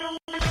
Thank you.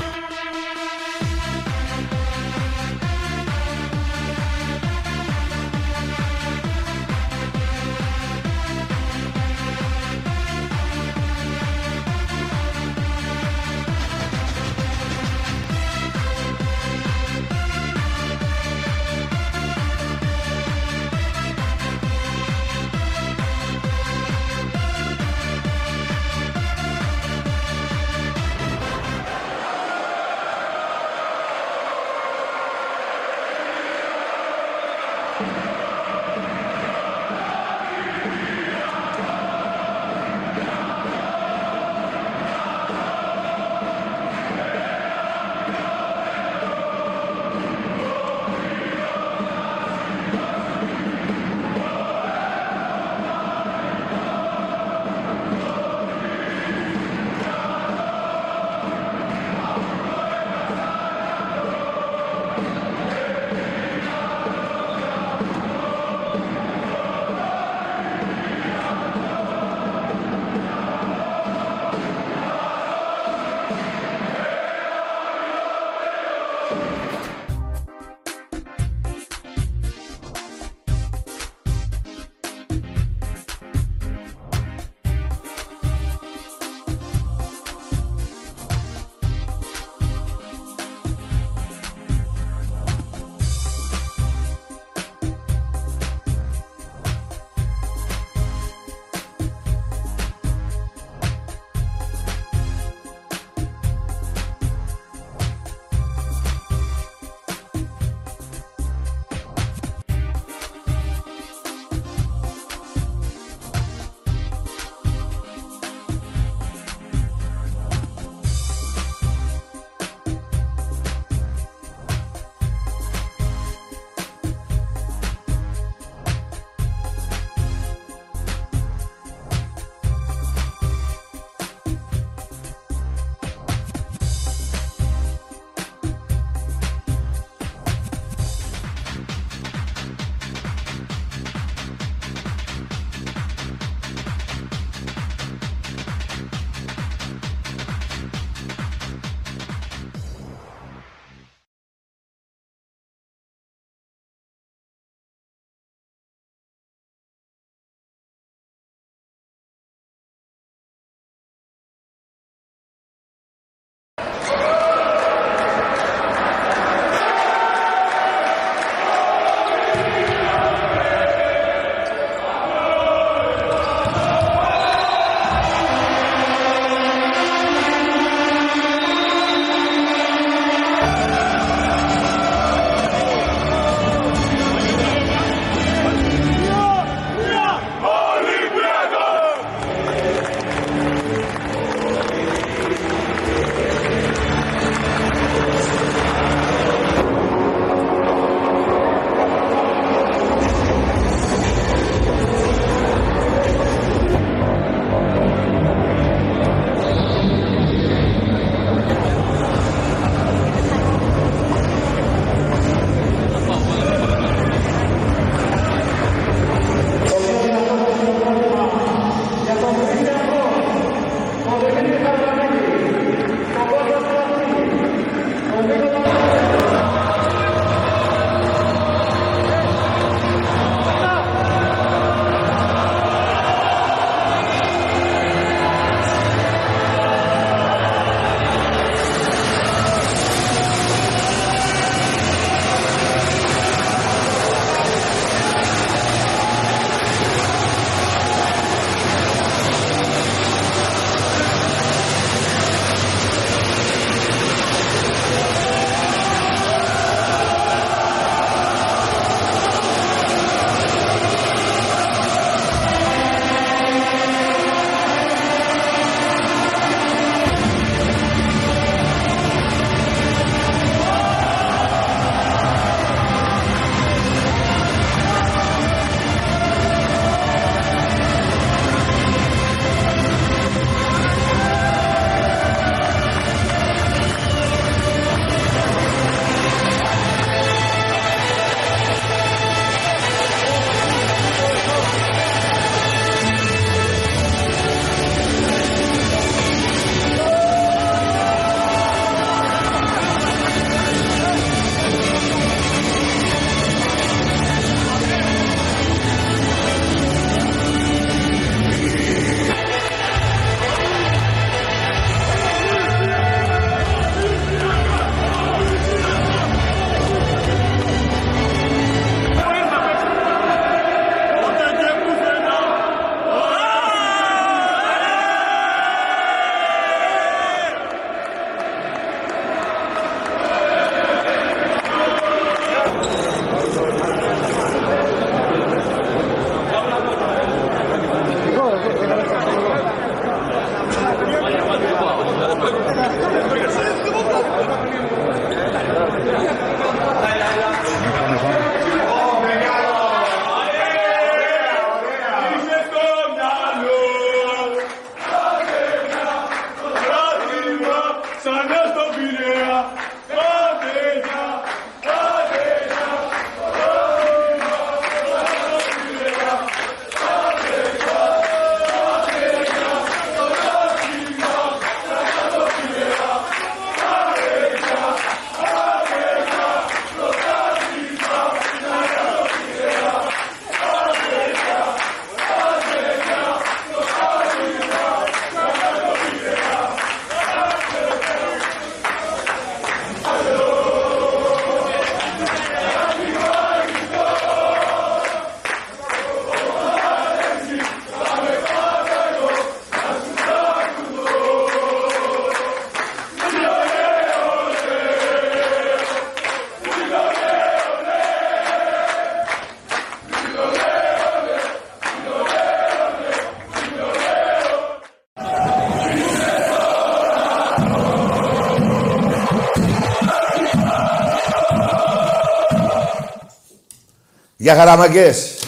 Για χαραμαγκές.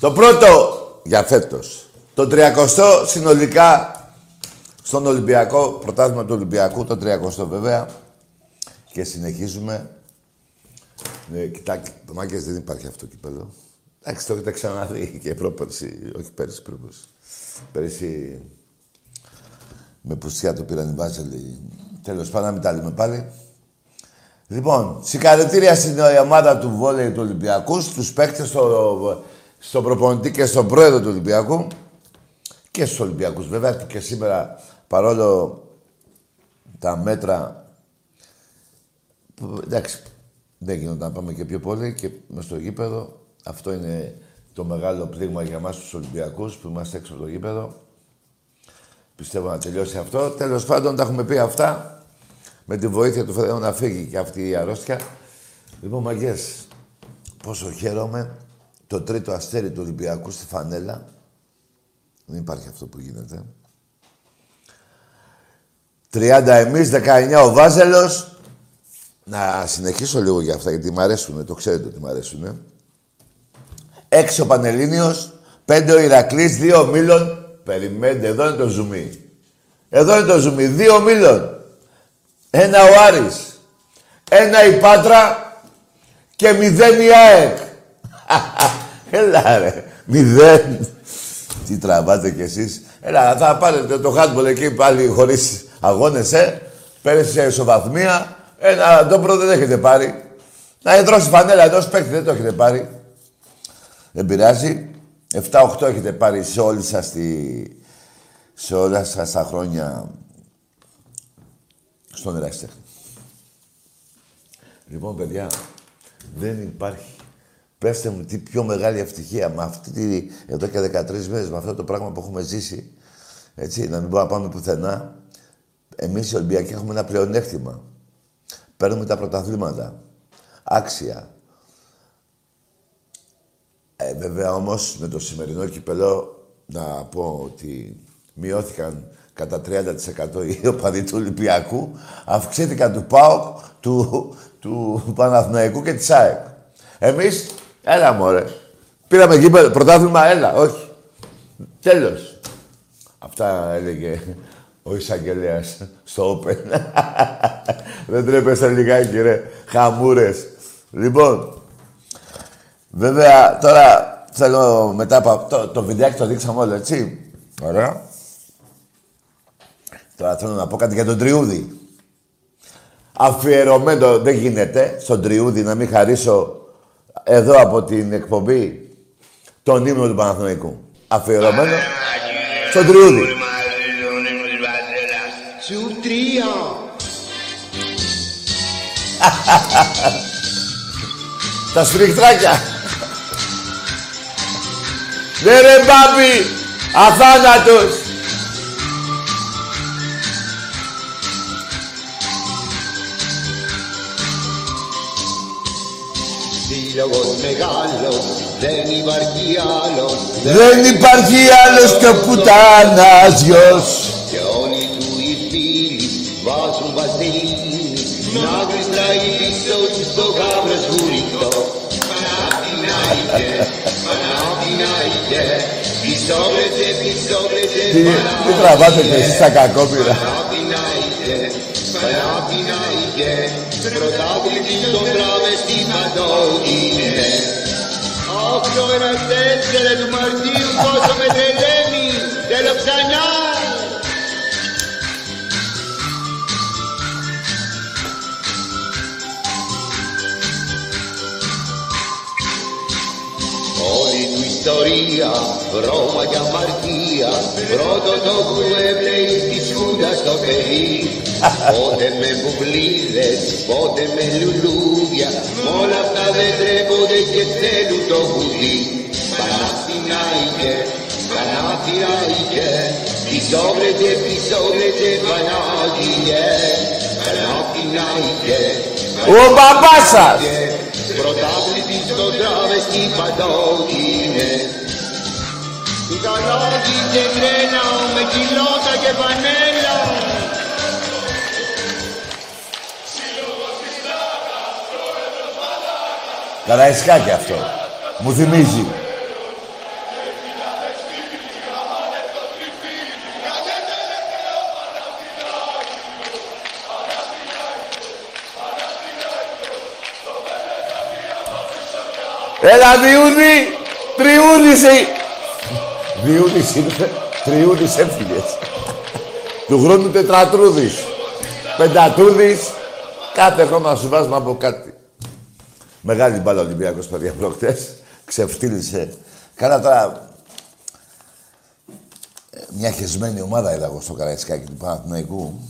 Το πρώτο για φέτος. Το 30 συνολικά στον Ολυμπιακό, πρωτάθλημα του Ολυμπιακού, το 30 βέβαια. Και συνεχίζουμε. Ναι, κοιτάξτε, το Μάγκες δεν υπάρχει αυτό κύπελο. Εντάξει, το έχετε ξαναδεί και πρόπερση, όχι πέρυσι, πρόπερση. Πέρυσι με πουσιά το πήραν οι Βάζελοι. Τέλος πάντων, να μην τα λέμε πάλι. Λοιπόν, συγχαρητήρια στην ομάδα του Βόλεϊ του Ολυμπιακού, στους παίκτες, στο, στον προπονητή και στον πρόεδρο του Ολυμπιακού και στους Ολυμπιακούς. Βέβαια και σήμερα, παρόλο τα μέτρα που, εντάξει, δεν γίνονταν να πάμε και πιο πολύ και μες στο γήπεδο. Αυτό είναι το μεγάλο πλήγμα για μας τους Ολυμπιακούς που είμαστε έξω από το γήπεδο. Πιστεύω να τελειώσει αυτό. Τέλος πάντων, τα έχουμε πει αυτά. Με τη βοήθεια του Θεού να φύγει και αυτή η αρρώστια. Λοιπόν, μαγκές, πόσο χαίρομαι. Το τρίτο αστέρι του Ολυμπιακού στη φανέλα. Δεν υπάρχει αυτό που γίνεται. 30 εμείς, 19 ο Βάζελος. Να συνεχίσω λίγο για αυτά, γιατί μ' αρέσουνε, το ξέρετε ότι μ' αρέσουνε. Έξι ο Πανελλήνιος, πέντε ο Ηρακλής, δύο ο Μήλων. Περιμένετε, εδώ είναι το ζουμί. Εδώ είναι το ζουμί, δύο Μήλων. Ένα ο Άρης. Ένα η Πάτρα και μηδέν η ΑΕΚ. Έλα ρε, μηδέn. Τι τραβάτε κι εσείς. Έλα, θα πάρετε το χάτμπολ εκεί πάλι χωρίς αγώνες, ε. Πέρασε σε ισοβαθμία. Ένα ντόπρο δεν έχετε πάρει. Να εδρώσει φανέλα ενός παίκτη δεν το έχετε πάρει. Δεν πειράζει. 7-8 έχετε πάρει σε όλη σας τη... σε όλα σας τα χρόνια στον ερασιτέχνη. Λοιπόν, παιδιά, δεν υπάρχει. Πέστε μου τι πιο μεγάλη ευτυχία με αυτή τη, εδώ και 13 μέρες, με αυτό το πράγμα που έχουμε ζήσει, έτσι, να μην μπορούμε να πάμε πουθενά. Εμείς οι Ολυμπιακοί έχουμε ένα πλεονέκτημα. Παίρνουμε τα πρωταθλήματα. Άξια. Ε, βέβαια όμως με το σημερινό κυπελό να πω ότι μειώθηκαν κατά 30% οι οπαδοί του Ολυμπιακού, αυξήθηκαν του ΠΑΟΚ, του, του Παναθηναϊκού και της ΑΕΚ. Εμείς, έλα μωρέ, πήραμε γήπεδο, πρωτάθλημα, έλα, όχι. Τέλος. Αυτά έλεγε ο εισαγγελέας στο Open. Δεν τρέπεσαι λιγάκι, ρε. Χαμούρες. Λοιπόν, βέβαια, τώρα θέλω μετά από το, το βιντεάκι το δείξαμε όλο, έτσι. Ωραία. Τώρα θέλω να πω κάτι για τον Τριούδη. Αφιερωμένο δεν γίνεται στον Τριούδη να μην χαρίσω εδώ από την εκπομπή τον ύμνο του Παναθηναϊκού. Αφιερωμένο στον Τριούδη. Σου τρία. Τα σφριχτράκια. Ναι ρε μπάμπη, αθάνατος. Σύλλογος μεγάλος, δεν υπάρχει άλλος. Δεν υπάρχει άλλος και ο πουτάνας γιος. Και όλοι του οι φίλοι βάζουν βασίλη. Να γλιστράει πίσω του στο γάβρο σγουριτό. Παναθηναϊκέ, Παναθηναϊκέ. Πίσω βρετε, πίσω βρετε, Τι, τι τραβάτε και εσείς τα κακόπυρα. Παναθηναϊκέ, Παναθηναϊκέ. Πρωτάθλητη στον τράβεστη παντόκινε. Αχ, το ένα τέσσερα του Μαρτίου πόσο με τρελαίνει. Θέλω ξανά. Ιστορία, Ρώμα και αμαρτία Πρώτο το που έβλεει τη σκούτα στο παιδί Πότε με μπουμπλίδες, πότε με λουλούδια. Μ' όλα αυτά δεν τρέπονται και θέλουν το κουδί Παναθηναϊκέ, Παναθηναϊκέ Πισόβρετε, πισόβρετε, Πανάγιε Παναθηναϊκέ Ο μπαμπάς σας. Πρωτάβλητη στο τράβεστη παντόκινε Του καλόγι και τρένα με κιλότα και πανέλα Καραϊσκάκι αυτό. Μου θυμίζει. Έλα, Διούδη! Τριούδης! Διούδης ήρθε, Τριούδης έφυγες. Του χρόνου τετρατρούδης. Πεντατρούδης. Κάθε χρόνο σου βάζουμε από κάτι. Μεγάλη μπάλα Ολυμπιακός, παιδιά, προχτές. Ξεφτύλισε. Καλά τώρα... ε, Μια χεσμένη ομάδα είδα εγώ στο Καραϊσκάκι του Παναθηναϊκού.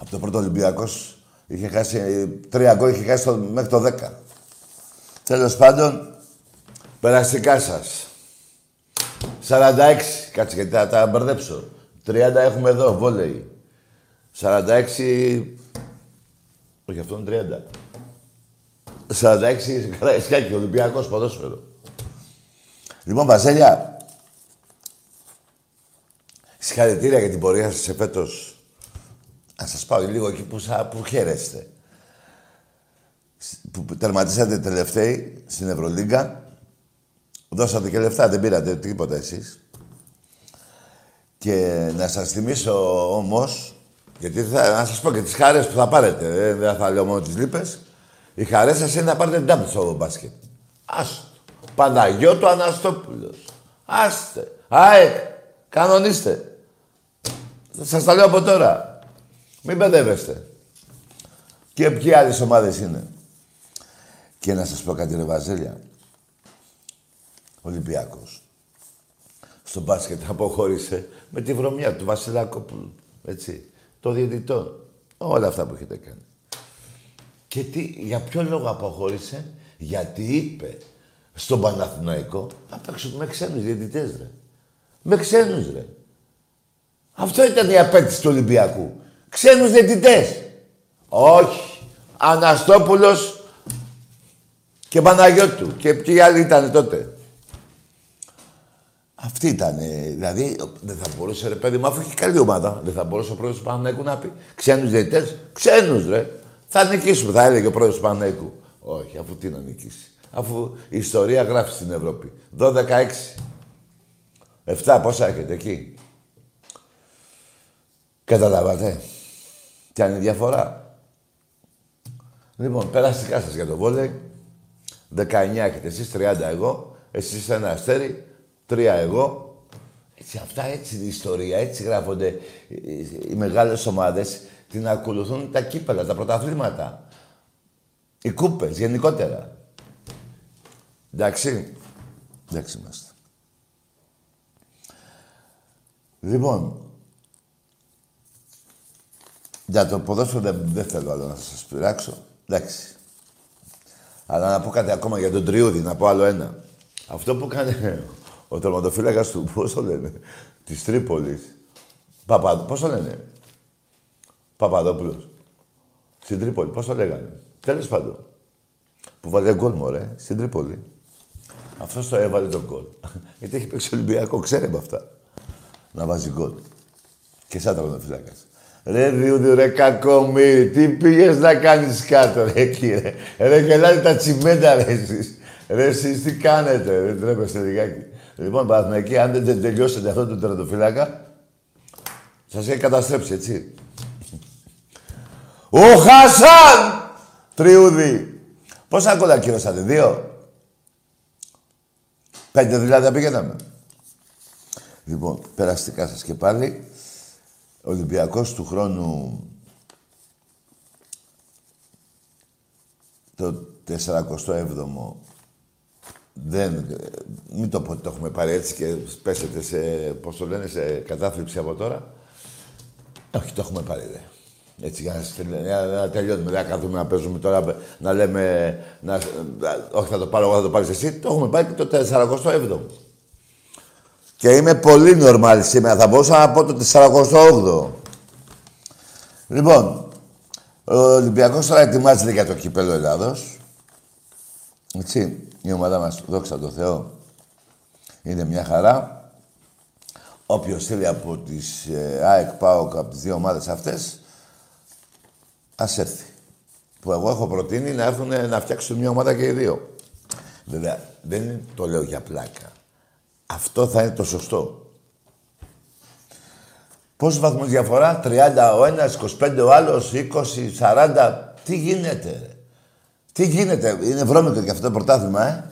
Από το πρώτο Ολυμπιακός είχε χάσει... ε, Τρία γκολ είχε χάσει το, μέχρι το 10. Τέλος πάντων, περαστικά σας. 46. Κάτσε γιατί θα τα μπερδέψω. 30 έχουμε εδώ, βόλεϊ. 46... Όχι, αυτό είναι 30. 46 Καραϊσκάκι, Ολυμπιακός ποδόσφαιρο. Λοιπόν, Βασέλια, συγχαρητήρια για την πορεία σας σε φέτος. Να σας πάω λίγο εκεί που, σα, που χαίρεστε. Που τερματίσατε τελευταίοι στην Ευρωλίγκα. Δώσατε και λεφτά, δεν πήρατε τίποτα εσείς. Και να σας θυμίσω όμως, γιατί θα, να σας πω και τις χαρές που θα πάρετε, ε, δεν θα λέω μόνο τις λύπες. Οι χαρές σας είναι να πάρετε ντάμπλ στο μπάσκετ. Άστο. Παναγιώτου Αναστόπουλος. Άστε. ΑΕΚ. Κανονίστε. Σας τα λέω από τώρα. Μην μπερδεύεστε. Και ποιοι άλλες ομάδες είναι. Και να σας πω κάτι ρε Βαζέλια. Ολυμπιακός. Στο μπάσκετ αποχώρησε με τη βρωμιά του Βασιλάκοπουλου. Έτσι. Το διαιτητό. Όλα αυτά που έχετε κάνει. Και τι, για ποιο λόγο αποχώρησε; Γιατί είπε στον Παναθηναϊκό θα παίξουν με ξένους διαιτητές, ρε. Με ξένους, ρε. Αυτό ήταν η απέτηση του Ολυμπιακού. Ξένους διαιτητές. Όχι. Αναστόπουλος και Παναγιώτου. Και ποιοι άλλοι ήταν τότε. Αυτή ήταν. Δηλαδή, δεν θα μπορούσε, ρε παιδί μου, αφού έχει καλή ομάδα, δεν θα μπορούσε ο πρόεδρος του Παναναϊκού να πει ξένους διαιτητές. Ξένους, ρε. Θα νικήσουμε, θα έλεγε ο πρόεδρος του Παναναϊκού. Όχι, αφού τι να νικήσει. Αφού η ιστορία γράφει στην Ευρώπη. 12-6. 7 πόσα έχετε εκεί; Καταλάβατε; Τι είναι η διαφορά. Λοιπόν, περαστικά σας για το βόλεϊ. 19 έχετε εσείς, 30 εγώ. Εσείς ένα αστέρι, 3 εγώ. Έτσι, αυτά έτσι είναι η ιστορία. Έτσι γράφονται οι- οι μεγάλες ομάδες. Την ακολουθούν τα κύπελα, τα πρωταθλήματα. Οι κούπες γενικότερα. Εντάξει. Εντάξει είμαστε. Λοιπόν, για το ποδόσφαιρο δεν, δεν θέλω άλλο να σας πειράξω. Εντάξει. Αλλά να πω κάτι ακόμα για τον Τριούδη, να πω άλλο ένα. Αυτό που έκανε ο τερματοφύλακας του, πώς το λένε, της Τρίπολης. Παπα, πώς το λένε; Παπαδόπουλος. Στην Τρίπολη, πώς το λέγανε; Τέλος πάντων. Που βάλε γκολ, μωρέ, στην Τρίπολη. Αυτός το έβαλε τον γκολ. Γιατί έχει παίξει Ολυμπιακό, ξέρει με αυτά. Να βάζει γκολ. Και σαν τερματοφύλακας. Ρε Διούδη, ρε κακομύρι, τι πήγες να κάνεις κάτω, ρε κύριε; Ρε γελάτε τα τσιμέντα, ρε εσείς. Ρε εσείς τι κάνετε, δεν τρέπεστε λιγάκι. Λοιπόν, Παναθηναϊκοί, αν δεν τελειώσετε αυτό το τερματοφύλακα, σας έχει καταστρέψει, έτσι. Ο Χασάν! Τριούδη. Πόσα γκολ ακυρώσατε, δύο; Πέντε δηλαδή πήγαιναμε. Λοιπόν, περαστικά σας και πάλι. Ο Ολυμπιακός του χρόνου το 47ο δεν... Μην το πω ότι το έχουμε πάρει έτσι και πέσετε σε, πώς το λένε, σε κατάθλιψη από τώρα. Όχι, το έχουμε πάρει, ρε. Έτσι, για να, στελ- για να τελειώνουμε. Δεν θα καθούμε να παίζουμε τώρα, να λέμε... Να, όχι, θα το πάρω εγώ, θα το πάρεις εσύ. Το έχουμε πάρει και το 47ο. Και είμαι πολύ νορμάλ σήμερα. Θα μπορούσα να πω το 48ο. Λοιπόν, ο Ολυμπιακός τώρα ετοιμάζεται για το κυπέλο Ελλάδος. Έτσι, η ομάδα μας, δόξα τω Θεώ, είναι μια χαρά. Όποιος θέλει από τις ε, ΑΕΚ, ΠΑΟΚ, από τις δύο ομάδες αυτές, ας έρθει. που εγώ έχω προτείνει να έρθουν να φτιάξουν μια ομάδα και οι δύο. Βέβαια, δεν είναι- το λέω για πλάκα. Αυτό θα είναι το σωστό. Πόσους βαθμούς διαφορά, 30 ο ένας, 25 ο άλλος, 20, 40. Τι γίνεται, ρε; Τι γίνεται, είναι βρώμικο και αυτό το πρωτάθλημα, ε;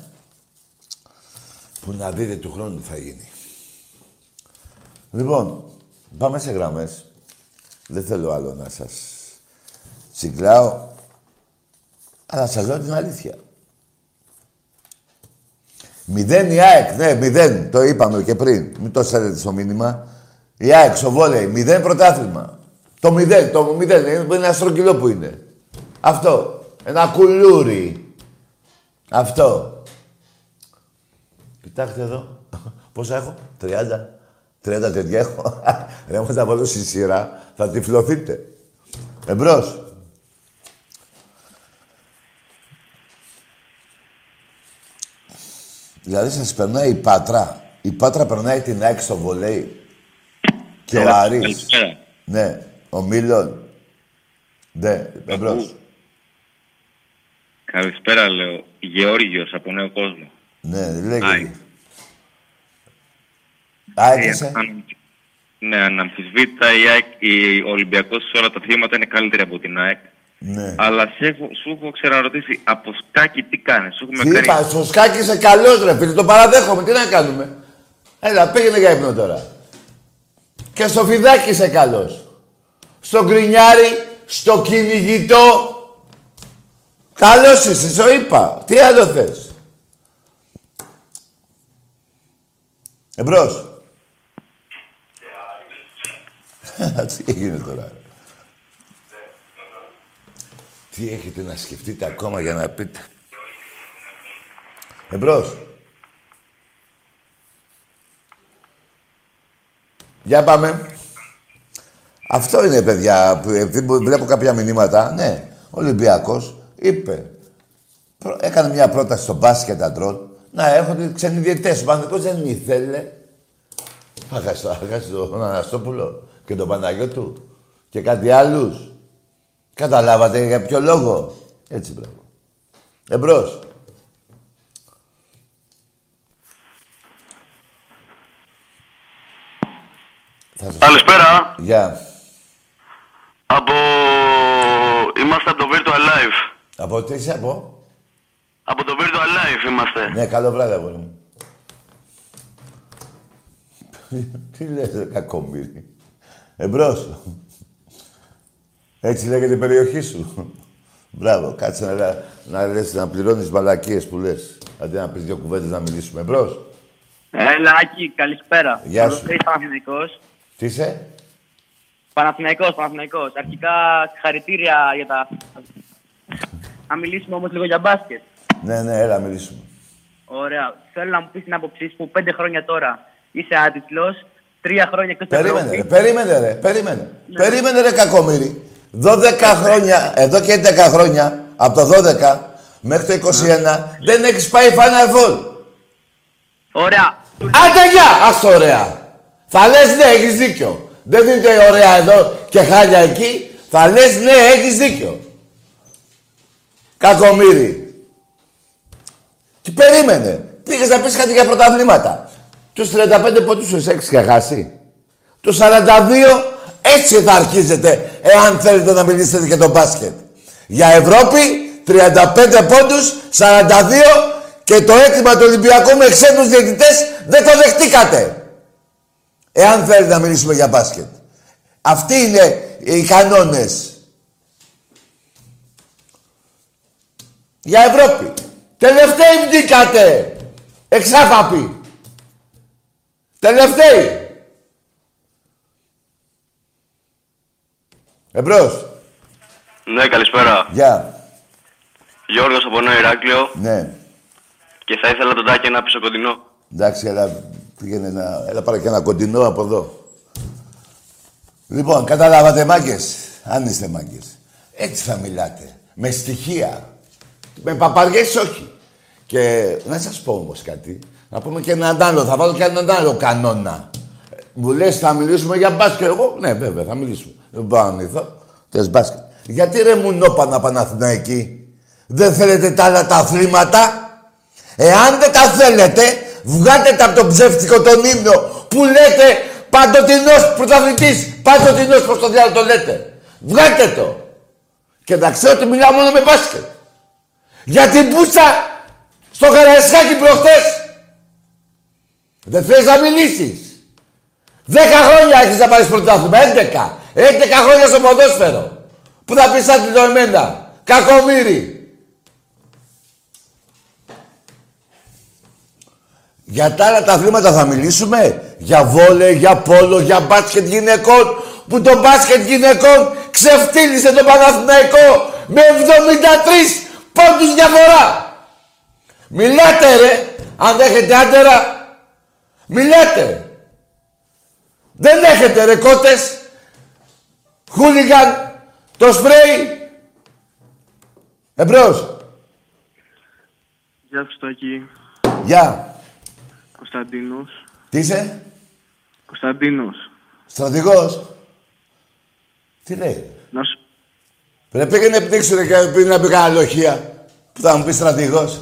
Που να δείτε του χρόνου τι θα γίνει. Λοιπόν, πάμε σε γραμμές. Δεν θέλω άλλο να σας συγκλάω. Αλλά σας λέω την αλήθεια. Μηδέν η ΑΕΚ, ναι, μηδέν. Το είπαμε και πριν. Μην το στέλνετε στο μήνυμα. Η ΑΕΚ στο βόλεϊ, μηδέν πρωτάθλημα. Το μηδέν, το μηδέν, είναι ένα στρογγυλό που είναι. Αυτό. Ένα κουλούρι. Αυτό. Κοιτάξτε εδώ. Πόσα έχω, 30. 30 τέτοια έχω. Ρε, άμα τα βάλω στη σειρά, θα τυφλωθείτε. Εμπρός. Δηλαδή σας περνάει η Πάτρα. Η Πάτρα περνάει την ΑΕΚ στο βολέι. Και ο Άρης. Καλησπέρα. Ναι, ο Μίλον. Ναι, εμπρός. Καλησπέρα, λέω. Γεώργιος από Νέο Κόσμο. Ναι, ΑΕΚ. λέγεται. ΑΕΚ Ε, είσαι. αν- Ναι, αναμφισβήτητα η ΑΕΚ, η Ολυμπιακός σε όλα τα θύματα είναι καλύτερη από την ΑΕΚ. Ναι. Αλλά σε έχω, σου έχω ξαναρωτήσει από σκάκι τι κάνεις; Σου έχουμε Τι κάνει... είπα, στο σκάκι είσαι καλός ρε φίλε, το παραδέχομαι, τι να κάνουμε; Έλα, πήγαινε για ύπνο τώρα. Και στο φιδάκι είσαι καλός. Στο γκρινιάρι, στο κυνηγητό. Καλός είσαι, σου είπα. Τι άλλο θες; Εμπρός. Τι έγινε τώρα; Ρε. Τι έχετε να σκεφτείτε ακόμα για να πείτε; Εμπρός. Για πάμε. Αυτό είναι, παιδιά, που επειδή βλέπω κάποια μηνύματα. Ναι, ο Ολυμπιακός είπε. προ- Έκανε μια πρόταση στο μπάσκετ αντρών να έχουν ξένοι διαιτητές. Ο Παναθηναϊκός δεν ήθελε. Αγάς τον Αναστόπουλο και τον Παναγιώτου και κάτι άλλους. Καταλάβατε για ποιο λόγο; Έτσι, μπράβο. Εμπρός. Θα σας... Καλησπέρα. Γεια. Από... Είμαστε από το Virtual Life. Από τι είσαι, από; Από το Virtual Life είμαστε. Ναι, καλό βράδυ, αγόρι μου. τι λες, ρε, κακομύρι. Εμπρός. Έτσι λέγεται η περιοχή σου. Μπράβο, κάτσε να, να, λες, να πληρώνεις μαλακίες που λες. Αντί να πεις δύο κουβέντες να μιλήσουμε. Εμπρός. Έλα, Άκη, καλησπέρα. Γεια σου. Καλώς Παναθηναϊκός. Τι είσαι; Παναθηναϊκός, Παναθηναϊκός. Αρχικά, συγχαρητήρια για τα... Να μιλήσουμε όμως λίγο για μπάσκετ. Ναι, ναι, έλα μιλήσουμε. Ωραία. Θέλω να μου πεις την άποψή σου που πέντε χρόνια τώρα είσαι άτιτλος, τρία χρόνια εκτός Περίμενε, ρε, Ευρώπη. περίμενε, ρε, περίμενε. Περίμενε, ρε, κακομύρι. 12 χρόνια, εδώ και 11 χρόνια, από το 12 μέχρι το 21, δεν έχεις πάει Final Four. Ωραία. Άντε, γεια! Ας το ωραία. Θα λες ναι, έχεις δίκιο. Δεν δείτε ωραία εδώ και χάλια εκεί. Θα λες ναι, έχεις δίκιο. Κακομύρι. Τι περίμενε. Πήγες να πεις κάτι για πρωταθλήματα. Τους 35 πόντους τους έχεις και χάσει. Τους 42 έτσι θα αρχίζετε εάν θέλετε να μιλήσετε για το μπάσκετ. Για Ευρώπη 35 πόντους, 42 και το αίτημα του Ολυμπιακού με ξένους διαιτητές δεν το δεχτήκατε. Εάν θέλετε να μιλήσουμε για μπάσκετ. Αυτοί είναι οι κανόνες. Για Ευρώπη. Τελευταίοι μπήκατε. Εξάφαποι. Τελευταίοι. Εμπρός. Ναι, καλησπέρα. Γεια. Γιώργος από Νέο Ηράκλειο Ναι. και θα ήθελα τον Τάκη να πίσω κοντινό. Εντάξει, έλα, πήγαινε να... Έλα πάρε και ένα κοντινό από εδώ. Λοιπόν, καταλάβατε μάγκες; Αν είστε μάγκες. Έτσι θα μιλάτε. Με στοιχεία. Με παπαριές όχι. Και να σας πω όμως κάτι. Να πούμε και έναν άλλο. Θα βάλω και έναν άλλο κανόνα. Μου λες θα μιλήσουμε για μπάσκετ. Εγώ, ναι βέβαια θα μιλήσουμε. Δεν μπορώ να μιλήσω. Θες μπάσκετ. Γιατί ρε μουνόπανα Παναθηναϊκή. Δεν θέλετε τα άλλα τα αθλήματα; Εάν δεν τα θέλετε, βγάτε τα από τον ψεύτικο τον ύμνο που λέτε παντοτινός πρωταθλητής. Παντοτινός, πώς το διάλογο το λέτε. Βγάτε το. Και να ξέρω ότι μιλάω μόνο με μπάσκετ. Για την πούτσα στο Καραϊσκάκι προχτές. Δεν θες να μιλήσεις. Δέκα χρόνια έχεις να πάρεις πρωτάθλημα. Έντεκα. Έντεκα χρόνια στο ποδόσφαιρο. Πού θα πεις σαν το εμένα. Κακομύρι. Για τα άλλα τα αθλήματα θα μιλήσουμε. Για βόλε, για πόλο, για μπάσκετ γυναικών. Που το μπάσκετ γυναικών ξεφτύλισε τον Παναθηναϊκό με 73 πόντους διαφορά. Μιλάτε ρε, αν δεν έχετε άντερα. Μιλάτε. Δεν έχετε ρε κότες. Χούλιγκαν, το σπρέι. Εμπρός. Γεια σου Στάκη. Γεια. Κωνσταντίνος. Τι είσαι, Κωνσταντίνος. στρατηγός. Τι λέει; Να σου... Πρέπει πήγαινε πνίξου ρε και πει να πει κανένα λοχεία. Που θα μου πει στρατηγός.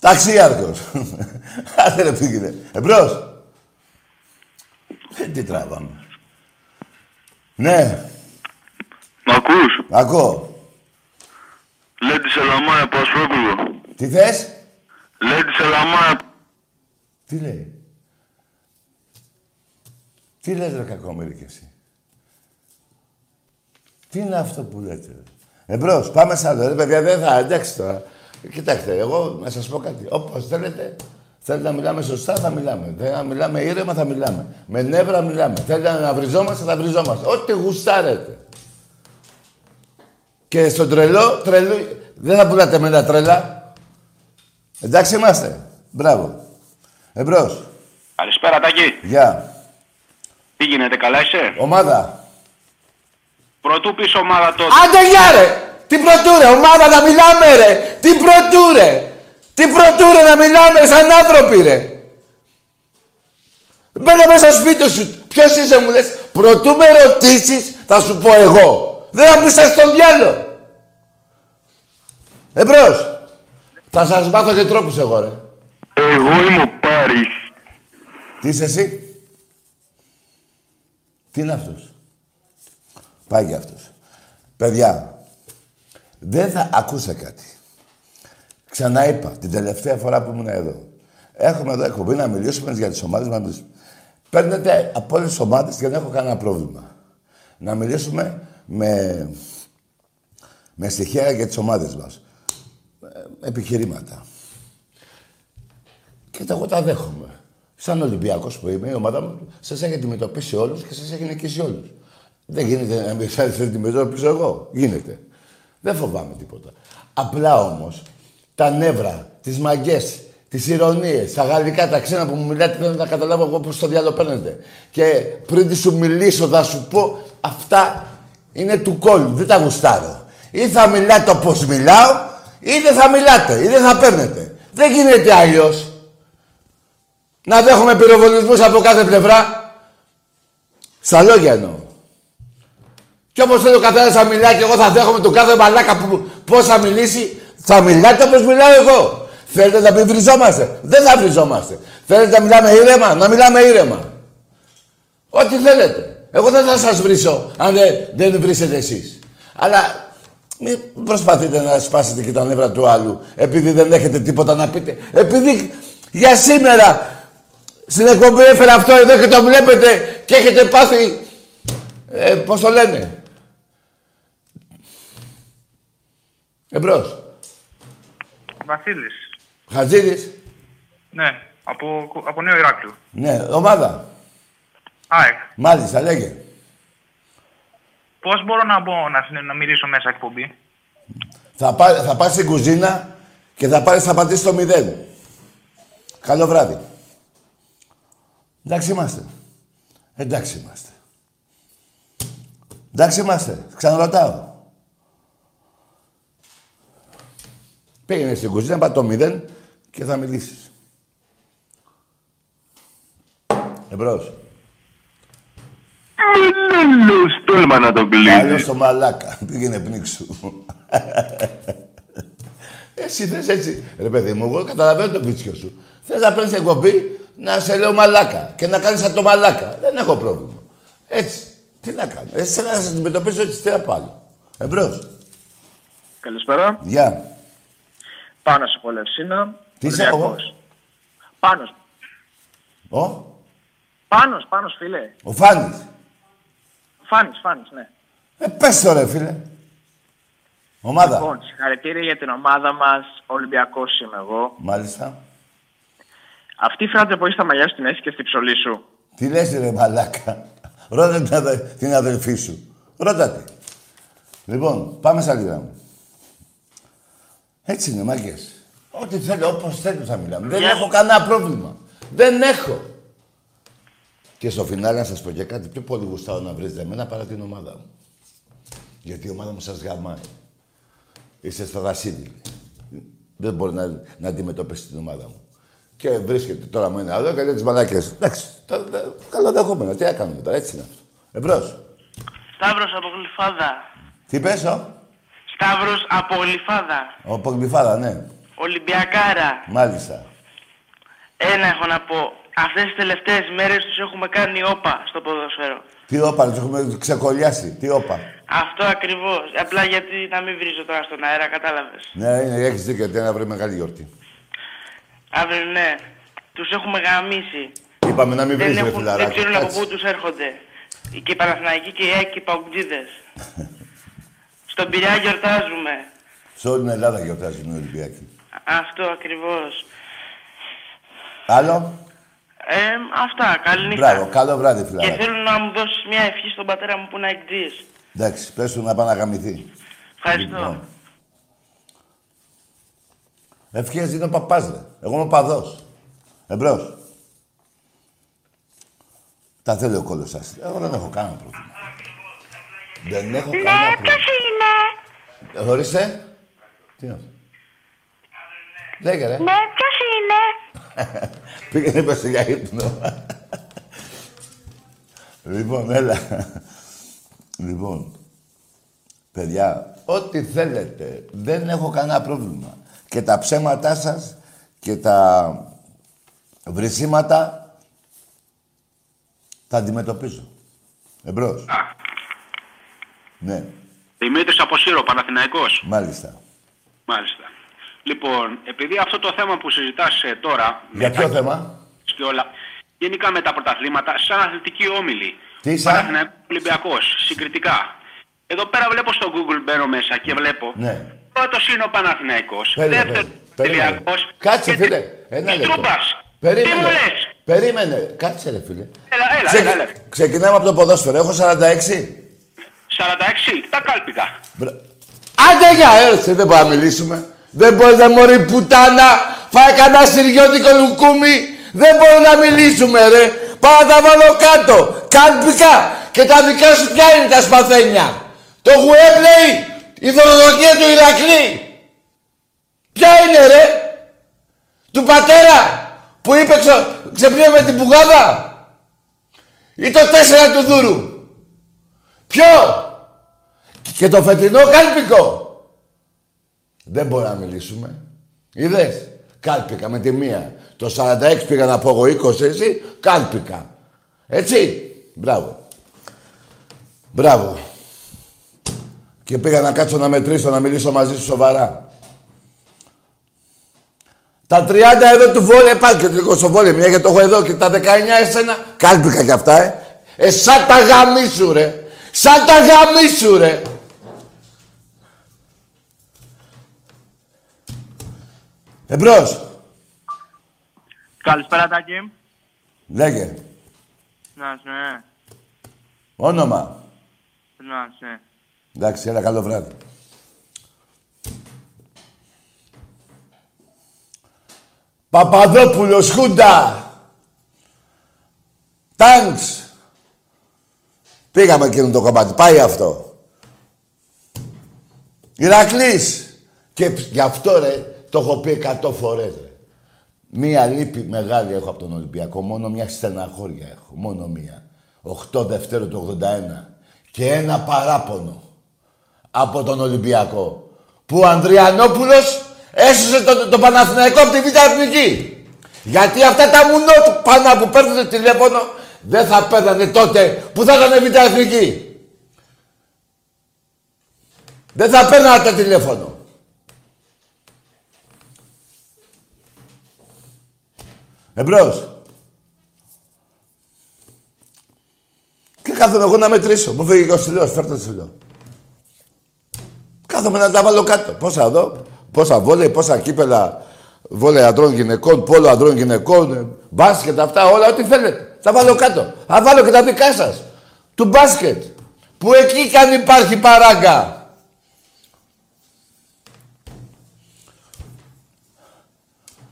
Ταξίαρχος. Άντε ρε πήγαινε. Εμπρός. Ε, τι τράβαμε. Ναι, Μ' ακούς; ακούω. Λέτη Σελαμάια Πασπρόπουλο. Τι θες; Λέτη Σελαμάια. Τι λέει; Τι λες ρε κακόμερη κι εσύ; Τι είναι αυτό που λέτε. ρε; Εμπρός, πάμε σ' άλλο. Ρε παιδιά, δεν θα, εντάξει τώρα. Κοιτάξτε, εγώ να σας πω κάτι. Όπως θέλετε, θέλετε να μιλάμε σωστά, θα μιλάμε. Θέλετε να μιλάμε ήρεμα, θα μιλάμε. Με νεύρα μιλάμε. Θέλετε να βριζόμαστε, θα βριζόμαστε. Ό,τι γουστάρετε. Και στο τρελό, τρελό, δεν θα πουλάτε με ένα τρέλα. Εντάξει είμαστε. Μπράβο. Εμπρός. Καλησπέρα, Τάκη. Γεια. Τι γίνεται, καλά είσαι; Ομάδα. Πρωτού πεις ομάδα τότε. Άντε γεια ρε! Τι πρωτούρε, ομάδα να μιλάμε ρε! Τι πρωτούρε! Τι πρωτούρε να μιλάμε σαν άνθρωποι ρε! Μπαίνω μέσα στο σπίτι σου. Ποιος είσαι μου λες. Προτού με ρωτήσεις θα σου πω εγώ. Δεν θα πεις στον διάλο. Εμπρός. Θα σας μάθω και τρόπους εγώ ρε. Εγώ είμαι ο Πάρης. Τι είσαι εσύ; Τι είναι αυτός; Πάει για αυτός. Παιδιά, δεν θα ακούσε κάτι. Ξανά είπα, την τελευταία φορά που ήμουν εδώ. Έχουμε εδώ εκπομπή να μιλήσουμε για τις ομάδες μας. Παίρνετε από όλες τις ομάδες και δεν έχω κανένα πρόβλημα. Να μιλήσουμε με, με στοιχεία για τις ομάδες μας. Ε, επιχειρήματα. Και τα εγώ τα δέχομαι. Σαν Ολυμπιακός που είμαι, η ομάδα μου σας έχει αντιμετωπίσει όλους και σας έχει νικήσει όλους. Δεν γίνεται να μην σας αντιμετωπίσω εγώ. Γίνεται. Δεν φοβάμαι τίποτα. Απλά όμως, τα νεύρα, τις μαγκές, τις ηρωνίες, τα γαλλικά, τα ξένα που μου μιλάτε, δεν θα καταλάβω εγώ πώς το διάλογο παίρνετε. Και πριν σου μιλήσω, θα σου πω, αυτά είναι του κόλλου, δεν τα γουστάρω. Ή θα μιλάτε όπως μιλάω, ή δεν θα μιλάτε, ή δεν θα παίρνετε. Δεν γίνεται αλλιώς. Να δέχομαι πυροβολισμούς από κάθε πλευρά. Στα λόγια εννοώ. Και όπως θέλει ο καθένας να μιλάει και εγώ θα δέχομαι τον κάθε μαλάκα που πώς θα μιλήσει, θα μιλάτε όπως μιλάω εγώ. Θέλετε να μην βριζόμαστε. Δεν θα βριζόμαστε. Θέλετε να μιλάμε ήρεμα, να μιλάμε ήρεμα. Ό,τι θέλετε. Εγώ δεν θα σας βρίσω αν δεν, δεν βρίσετε εσείς. Αλλά μην προσπαθείτε να σπάσετε και τα νεύρα του άλλου επειδή δεν έχετε τίποτα να πείτε. Επειδή για σήμερα στην εκπομπή έφερα αυτό εδώ και το βλέπετε και έχετε πάθει... Ε, πώς το λένε. Εμπρός. Βασίλης. Χατζίδης; Ναι, από, από Νέο Ηράκλειο. Ναι, ομάδα. ΑΕΚ. Μάλιστα, λέγε. Πώς μπορώ να, μπω, να, συνε- να μιλήσω μέσα εκπομπή; Θα, πά, θα πας στην κουζίνα και θα πάρεις θα πατήσεις το μηδέν. Καλό βράδυ. Εντάξει είμαστε. Εντάξει είμαστε. Εντάξει είμαστε. Ξαναρωτάω. Πήγαινε στην κουζίνα, πάτε το μηδέν και θα μιλήσεις. Εμπρός. Τέλος, τόλμα να το Άλλο κλείσει. στο μαλάκα. Πήγαινε πνίξου. Εσύ θες έτσι. Ρε παιδί μου, εγώ καταλαβαίνω το βίτσιο σου. Θες να παίρνεις εκπομπή να σε λέω μαλάκα και να κάνεις σαν το μαλάκα. Δεν έχω πρόβλημα. Έτσι. Τι να κάνω. Εσύ να σε αντιμετωπίσω έτσι τι να πάω. Εμπρός. Καλησπέρα. Γεια. Πάνος από Λευσίνα. Τι είσαι, Ολυμπιακός. Πάνος. Ο, Πάνος, Πάνος φίλε. ο Φάνης. Φάνης, Φάνης, ναι. Ε, πες το ρε φίλε. Ομάδα. Λοιπόν, συγχαρητήρια για την ομάδα μας. Ολυμπιακός είμαι εγώ. Μάλιστα. Αυτή φαίνεται πολύ στα μαλλιά σου την έχεις και στη ψωλή σου. Τι λες ρε μαλάκα. Ρώτα την, αδε... την αδελφή σου. Ρώτα τη. Λοιπόν, πάμε στα λίγα μου. Έτσι είναι, μάγκες. Ό,τι θέλω, όπως θέλω θα μιλάμε. Δεν έχω κανένα πρόβλημα. Δεν έχω. Και στο φινάλε να σας πω και κάτι πιο πολύ γουστάω να βρείτε εμένα παρά την ομάδα μου. Γιατί η ομάδα μου σας γαμάει. Είστε στα δασίδι. Δεν μπορεί να, να αντιμετωπίσεις την ομάδα μου. Και βρίσκεται τώρα μου είναι άλλο και λέει τις μαλάκες. Εντάξει, το- το- καλό δεχόμενο. Τι έκαναμε τώρα, έτσι είναι αυτό. Εμπρός. Σταύρος από Γλυφάδα. Τι πες, ο; Σταύρος από Γλυφάδα. Ο Πογκλιφάδα, ναι. Ολυμπιακάρα. Μάλιστα. Ένα έχω να πω. Αυτές τις τελευταίες μέρες τους έχουμε κάνει όπα στο ποδοσφαίρο. Τι όπα, τους έχουμε ξεκολλιάσει. Τι όπα. Αυτό ακριβώς. Απλά γιατί να μην βρίζω τώρα στον αέρα, κατάλαβες. Ναι, είναι, έχεις δίκιο, γιατί είναι αύριο μεγάλη γιορτή. Αύριο ναι. Τους έχουμε γαμίσει. Είπαμε να μην Δεν, βρεις, ρε έχουν, δεν φιλαράκι. ξέρουν από Κάτσε. πού τους έρχονται. Και οι Παναθηναϊκοί και οι ΑΕΚ και οι Παουτζίδες. Στον Πειραιά γιορτάζουμε. Σε όλη την Ελλάδα γιορτάζουν οι Ολυμπιακοί. Αυτό ακριβώς. Άλλο; Ε, αυτά. Καλή νύχτα. Μπράβο, καλό βράδυ, Και φιλαράκι. θέλω να μου δώσεις μια ευχή στον πατέρα μου που είναι εκτζής. Εντάξει, πες του να πάει να γαμηθεί. Ευχαριστώ. Λοιπόν. Ευχές είναι ο παπάς, ρε. Εγώ είμαι ο παδός. Εμπρός. Τα θέλει ο κόλλος σας. Εγώ δεν έχω κανένα πρόβλημα. Δεν έχω κανένα πρόβλημα. είναι; Ε, Ορίστε. Τι είναι αυτό. Λέγε, ρε. Ναι, ποιος είναι; Πήγαινε πες για ύπνο. λοιπόν, έλα. λοιπόν, παιδιά, ό,τι θέλετε. Δεν έχω κανένα πρόβλημα. Και τα ψέματά σας και τα βρυσίματα τα αντιμετωπίζω. Εμπρός. Ναι, Δημήτρης από Σύρο, Παναθηναϊκός. μάλιστα. Μάλιστα. Λοιπόν, επειδή αυτό το θέμα που συζητάς ε, τώρα... Για με ποιο τα- θέμα; Και όλα, γενικά με τα πρωταθλήματα, σαν αθλητική όμιλη. Τι σαν; Παναθηναϊκός Ολυμπιακός, συγκριτικά. Εδώ πέρα βλέπω στο Google, μπαίνω μέσα και βλέπω. Ναι. Πρώτος είναι ο Παναθηναϊκός. Περίμενε, Δεύτερος περίμενε. Ολυμπιακός. Κάτσε, και φίλε. Ένα λεπτό. Στρούπας. Περίμενε. Τι μου λες; Περίμενε. Κάτσε, ρε φίλε. Έλα, έλα, Ξεκι- έλα, έλα. Ξεκινάμε από το ποδόσφαιρο. Έχω 46. 46, τα κάλπικα. Μπρα- Άντε για έρθει, δεν μπορούμε να μιλήσουμε. Δεν μπορεί να μωρή πουτάνα, φάει κανένα σιριώτικο λουκούμι. Δεν μπορούμε να μιλήσουμε, ρε. Πάω να τα βάλω κάτω. Κάλπικα. Και τα δικά σου ποια είναι τα σπαθένια; Το Γουέμπλεϊ, η δωροδοκία του Ηρακλή. Ποια είναι, ρε; Του πατέρα που είπε ξε, ξεπλήμε την πουγάδα; Ή το τέσσερα του Δούρου; Ποιο; Και το φετινό κάλπικο. Δεν μπορεί να μιλήσουμε. Είδες. Κάλπικα με τη μία. Το 46 πήγα να πω εγώ 20 εσύ. Κάλπικα. Έτσι. Μπράβο. Μπράβο. Και πήγα να κάτσω να μετρήσω, να μιλήσω μαζί σου σοβαρά. Τα 30 εδώ του βόλε, πάλι και λίγο στο βόλε, μια και το έχω εδώ και τα 19 εσένα. Κάλπικα κι αυτά, ε. Ε, σαν τα γαμίσου, ρε. Σαν τα γαμίσου, ρε. Εμπρός. Καλησπέρα, Τάκη. Λέγε. Να σου, ναι. Όνομα. Να σου, ναι. Εντάξει, έλα καλό βράδυ. Παπαδόπουλος Χούντα. Τάγκς. Πήγαμε εκείνο το κομμάτι. Πάει αυτό. Ηρακλής. Και γι' αυτό ρε, το έχω πει εκατό φορές ρε. Μία λύπη μεγάλη έχω από τον Ολυμπιακό. Μόνο μια στεναχώρια έχω. Μόνο μία. 8 Δευτέρου του 81. Και ένα παράπονο από τον Ολυμπιακό. Που ο Ανδριανόπουλος έσωσε τον, τον Παναθηναϊκό από τη Β' Εθνική. Γιατί αυτά τα μουνό του πάνω που παίρνουν τηλέφωνο δεν θα παίρνανε τότε που θα ήταν Β' Εθνική. Δεν θα παίρνανε το τηλέφωνο. Εμπρός. Και κάθομαι εγώ να μετρήσω. Μου φύγει και ο στυλός, φέρτε το στυλό. Κάθομαι να τα βάλω κάτω. Πόσα εδώ, πόσα βόλεϊ, πόσα κύπελα βόλεϊ αντρών γυναικών, πόλο αντρών γυναικών, μπάσκετ, αυτά όλα, ό,τι θέλετε. Τα βάλω κάτω. Θα βάλω και τα δικά σας. Του μπάσκετ. Που εκεί κι αν υπάρχει παράγκα.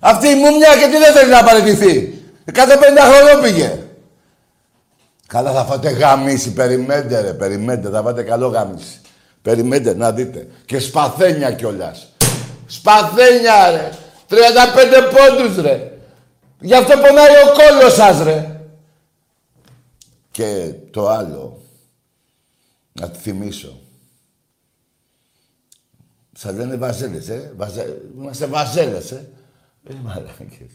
Αυτή η μουμιά και τι δεν θέλει να παραιτηθεί. Κάθε 50 χρονών πήγε. Καλά θα φάτε γαμίση, περιμένετε ρε, περιμένετε, θα φάτε καλό γαμίση. Περιμένετε να δείτε. Και σπαθένια κιόλας. Σπαθένια ρε. 35 πόντους ρε. Γι' αυτό πονάει ο κόλλος σας ρε. Και το άλλο, να τη θυμίσω. Σας λένε βαζέλες, ε. Βαζε... Είμαστε βαζέλες, ε. Ε, μαλάκες.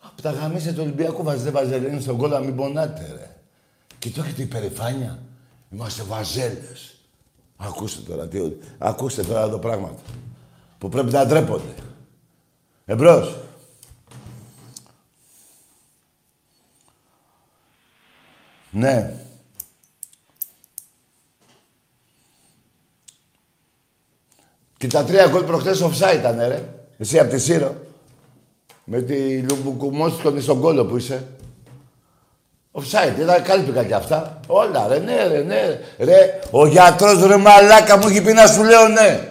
Από τα γαμίσια του Ολυμπιακού βάζετε βαζελίνη στον κόλλο, μην πονάτε, ρε. Και το έχετε υπερηφάνεια. Είμαστε βαζέλες. Ακούστε τώρα, τι... Ακούστε τώρα εδώ πράγματα. Που πρέπει να ντρέπονται. Εμπρός. Ναι. Και τα τρία γκολ προχτές offside ήταν, ρε. Εσύ από τη Σύρο. Με τη Λουμπουκουμόστονη στον κόλλο που είσαι. Offside, ήταν κάλπικα κι αυτά. Όλα, ρε, ναι, ρε, ναι. Ρε, ο γιατρός, ρε μαλάκα μου έχει πει να σου λέω ναι.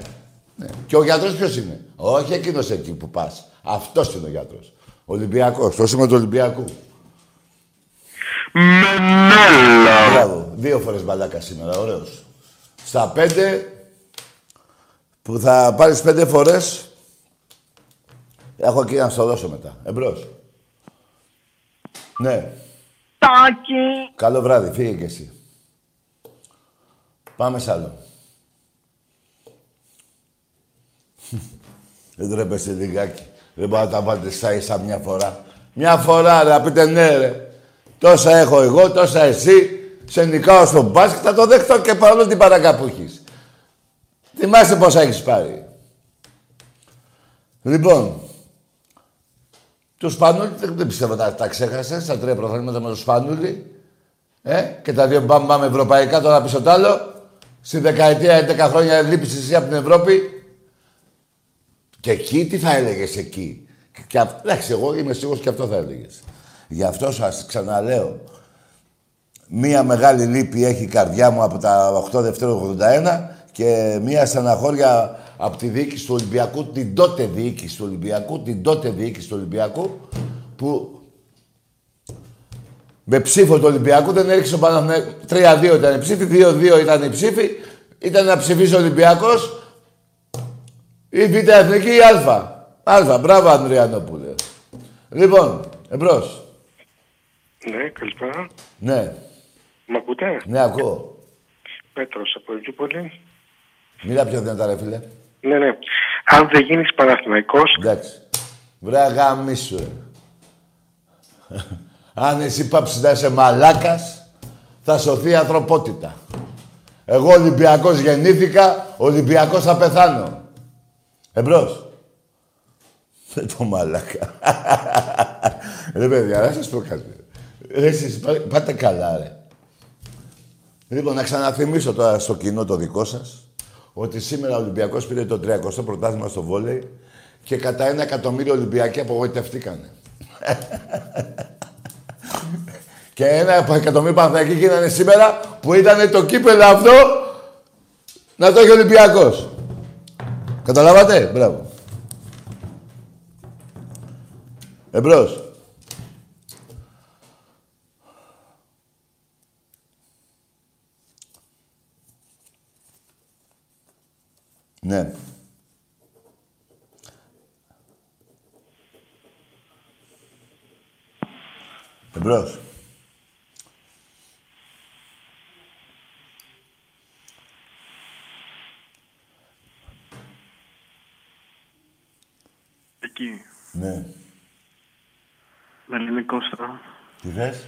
ναι. Και ο γιατρός ποιος είναι; Όχι εκείνος εκεί που πας. Αυτός είναι ο γιατρός. Ολυμπιακός, το σήμα του Ολυμπιακού. Μενέλα. Μπράβο. Δύο φορές μπαλάκα σήμερα, ωραίος. Στα πέντε, που θα πάρεις πέντε φορές, έχω εκεί να στο δώσω μετά. Εμπρός. Ναι. Τάκι. Καλό βράδυ, φύγε κι εσύ. Πάμε σ' άλλο. Δεν τρέπεσαι λιγάκι. Δεν μπορεί να τα βάλετε στα ίσα μια φορά. Μια φορά, ρε, να πείτε ναι, ρε. Τόσα έχω εγώ, τόσα εσύ. Σε νικάω στο μπάσκετ, θα το δεχτώ και παρόλο την παρακά που έχεις. Θυμάστε πόσα έχεις πάρει. Λοιπόν, του Σπανούλη δεν, δεν πιστεύω τα, τα ξέχασες. Τα τρία προγράμματα με τον Σπανούλη. Ε, και τα δύο μπαμ μπαμ ευρωπαϊκά, τώρα πίσω τ' άλλο. Στη δεκαετία 11 χρόνια λείπεις εσύ από την Ευρώπη. Και εκεί τι θα έλεγες εκεί; Και, και, αυ- εντάξει, εγώ είμαι σίγουρος και αυτό θα έλεγες. Γι' αυτό σας ξαναλέω. Μία μεγάλη λύπη έχει η καρδιά μου από τα 8 Δευτέρου 81 και μία στεναχώρια από τη διοίκηση του Ολυμπιακού, την τότε διοίκηση του Ολυμπιακού, την τότε διοίκηση του Ολυμπιακού, που με ψήφο του Ολυμπιακού δεν έριξε ο Παναθηναϊκός. 3-2 ήταν η ψήφη, 2-2 ήταν η ψήφη. Ήταν να ψηφίσει ο Ολυμπιακός ή Β' Εθνική ή Α. Α, μπράβο Ανδριανόπουλε. Λοιπόν, εμπρός. Ναι, καλησπέρα. Ναι, Μ' ακούτε; ναι, ακούω. Πέτρος από Ελκύπολη. Μιλά πιο δυνατά, ρε φίλε. Ναι, ναι. Αν δεν γίνεις Παναθηναϊκός, Εντάξει. Βρε γαμίσου, ρε. Αν εσύ πάψεις να είσαι μαλάκας, θα σωθεί η ανθρωπότητα. Εγώ Ολυμπιακός γεννήθηκα, Ολυμπιακός θα πεθάνω. Εμπρός. Δεν το μαλάκα. ρε παιδιά, να σας πω κάτι. Ρε εσείς, πά- πάτε καλά, ρε. Λοιπόν, να ξαναθυμίσω τώρα στο κοινό το δικό σας ότι σήμερα ο Ολυμπιακός πήρε το 30ο πρωτάθλημα στο βόλεϊ και κατά ένα εκατομμύριο Ολυμπιακοί απογοητευτήκανε. και ένα εκατομμύριο Παναθηναϊκοί γίνανε σήμερα που ήταν το κύπελο αυτό να το έχει ο Ολυμπιακός. Καταλάβατε, μπράβο. Εμπρός. Ναι. Εμπρός. Εκεί. Ναι. Με λένε Κώστα. Τι θες;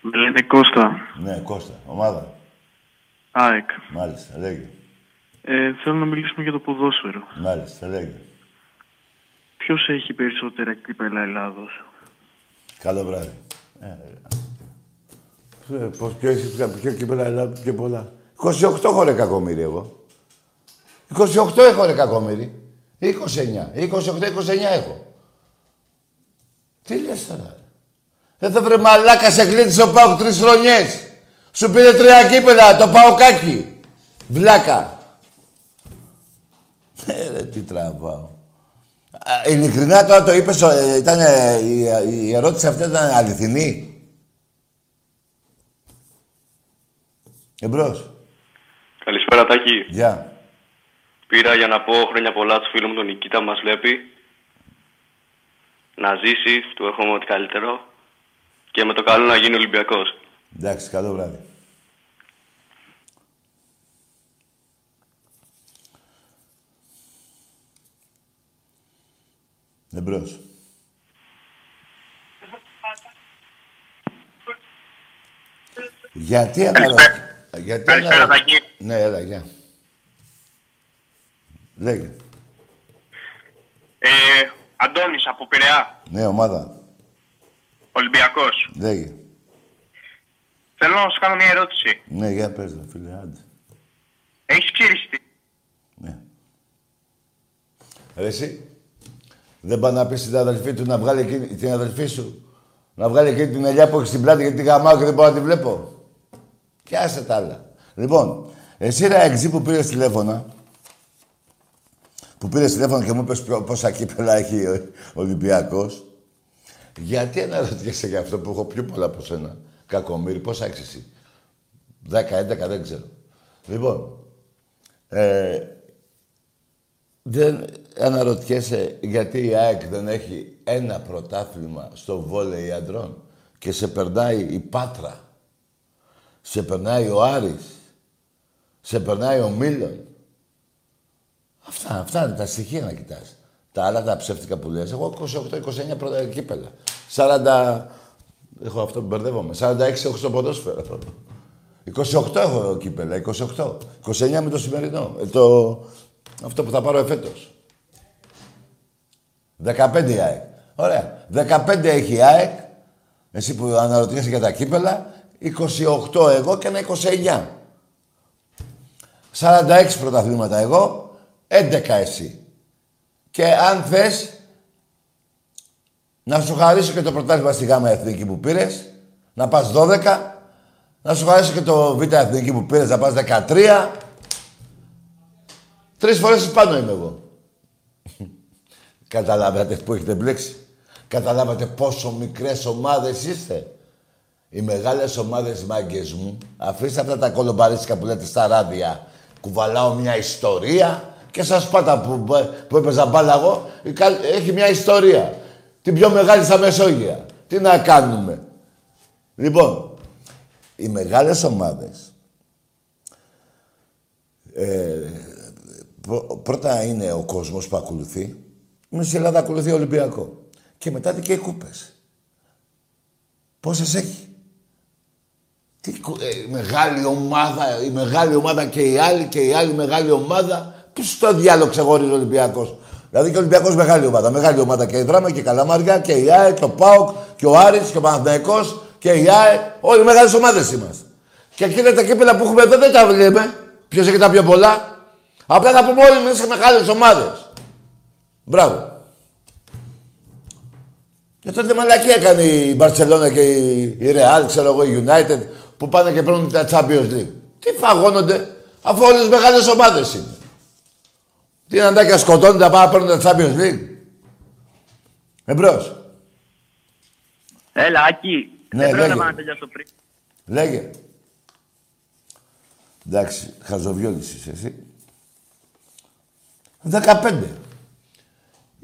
Με λένε Κώστα. Ναι, Κώστα. Ομάδα. ΑΕΚ. Μάλιστα, λέγε. Ε, θέλω να μιλήσουμε για το ποδόσφαιρο. Μάλιστα, λέγε. Ποιος έχει περισσότερα κύπελα Ελλάδος; Καλό βράδυ. Ε, ε, Πώς, ποιος έχεις ποιο, ποιο κύπελα Ελλάδα, πιο πολλά; 28 έχω ρε κακομύρι εγώ. 28 έχω ρε κακομύρι. 29. 28, 29 έχω. Τι λες τώρα; ρε. Δεν βρε μαλάκα σε κλείτησε ο Πάουκ τρεις χρονιές. Σου πήρε τρία κύπελα το Παοκάκι. Βλάκα. Ε, ρε, τι τραβάω. Α, Ειλικρινά τώρα το είπες, ε, ήταν, ε, η, η ερώτηση αυτή ήταν αληθινή. Εμπρός. Καλησπέρα Τάκη. Γεια. Πήρα για να πω χρόνια πολλά του φίλους μου τον Νικήτα που μας βλέπει. Να ζήσεις, του εύχομαι ό,τι καλύτερο. Και με το καλό να γίνει Ολυμπιακός. Εντάξει, καλό βράδυ. Εμπρός. Γιατί αναρωτιέσαι... Γιατί Καλησπέρα, αναρωτιέσαι... Τάκη. Ναι, έλα, γεια. Λέγε. Ε, Αντώνης από Πειραιά, Ναι, ομάδα. Ολυμπιακός. Λέγε. Θέλω να σου κάνω μια ερώτηση. Ναι, για πες, ρε, φίλε, άντε. Έχεις ξύριστει. Ρε εσύ, δεν πάει να πει στην αδελφή του να βγάλει εκείνη, την αδελφή σου, να βγάλει εκείνη την ελιά που έχει στην πλάτη γιατί τη γαμάω και δεν μπορώ να τη βλέπω. Και άσε τα άλλα. Λοιπόν, εσύ ρε εξή που πήρες τηλέφωνα, που πήρες τηλέφωνο και μου είπες πόσα κύπελα έχει ο Ολυμπιακός, γιατί αναρωτιέσαι για αυτό που έχω πιο πολλά από σένα. Κακομύρι, πόσα έχεις εσύ. 10, 11, δεν ξέρω. Λοιπόν, ε, δεν αναρωτιέσαι γιατί η ΑΕΚ δεν έχει ένα πρωτάθλημα στο βόλεϊ αντρών και σε περνάει η Πάτρα, σε περνάει ο Άρης, σε περνάει ο Μίλων. Αυτά, αυτά είναι τα στοιχεία να κοιτάς. Τα άλλα τα ψεύτικα που λες. Εγώ 28-29 πρώτα κύπελα. 40... Έχω αυτό που μπερδεύομαι. 46 έχω στο ποδόσφαιρο. 28 έχω κύπελα, 28. 29 με το σημερινό. Ε, το... Αυτό που θα πάρω εφέτος. 15 η ΑΕΚ. Ωραία. 15 έχει η ΑΕΚ. Εσύ που αναρωτιέσαι για τα κύπελα. 28 εγώ και ένα 29. 46 πρωταθλήματα εγώ. 11 εσύ. Και αν θες να σου χαρίσω και το πρωτάθλημα στη Γάμα Εθνική που πήρες, να πας 12, να σου χαρίσω και το Β' Εθνική που πήρες, να πας 13. Τρεις φορές πάνω είμαι εγώ. Καταλάβατε που έχετε μπλέξει. Καταλάβατε πόσο μικρές ομάδες είστε. Οι μεγάλες ομάδες μάγκες μου, αφήστε αυτά τα κολομπαρίσικα που λέτε στα ράδια. Κουβαλάω μια ιστορία και σας πάτα που, που έπαιζα μπάλα εγώ, η καλ- έχει μια ιστορία. Την πιο μεγάλη στα Μεσόγεια. Τι να κάνουμε. Λοιπόν, οι μεγάλες ομάδες ε, πρω- πρώτα είναι ο κόσμος που ακολουθεί. Μισή Ελλάδα ακολουθεί Ολυμπιακό. Και μετά και οι κούπες. Πόσες έχει; Τι, κου- ε, η μεγάλη ομάδα, η μεγάλη ομάδα και η άλλη και η άλλη μεγάλη ομάδα. Πού στο διάλογο ξεχωρίζει ο Ολυμπιακός; Δηλαδή και ο Ολυμπιακός μεγάλη ομάδα. Μεγάλη ομάδα και η Δράμα και η Καλαμάρια και η ΑΕ και ο ΠΑΟΚ και ο Άρης και ο Παναθηναϊκός και η ΑΕ. Όλοι οι μεγάλες ομάδες είμαστε. Και εκείνα τα κύπελα που έχουμε εδώ δεν τα βλέπουμε. Ποιος έχει τα πιο πολλά; Απλά θα πούμε όλοι είμαστε μεγάλες ομάδες. Μπράβο. Και τότε μαλακή έκανε η Μπαρσελόνα και η, η Real, ξέρω εγώ, η United, που πάνε και παίρνουν τα Champions League. Τι φαγώνονται, αφού όλες τις μεγάλες ομάδες είναι. Τι αντάκια σκοτώνουν τα πάνε να παίρνουν τα Champions League. Εμπρός. Έλα, Άκη. Ναι, δεν πρέπει λέγε. να πάμε να τελειώσω πριν. Λέγε. Εντάξει, χαζοβιώτης είσαι εσύ. 15.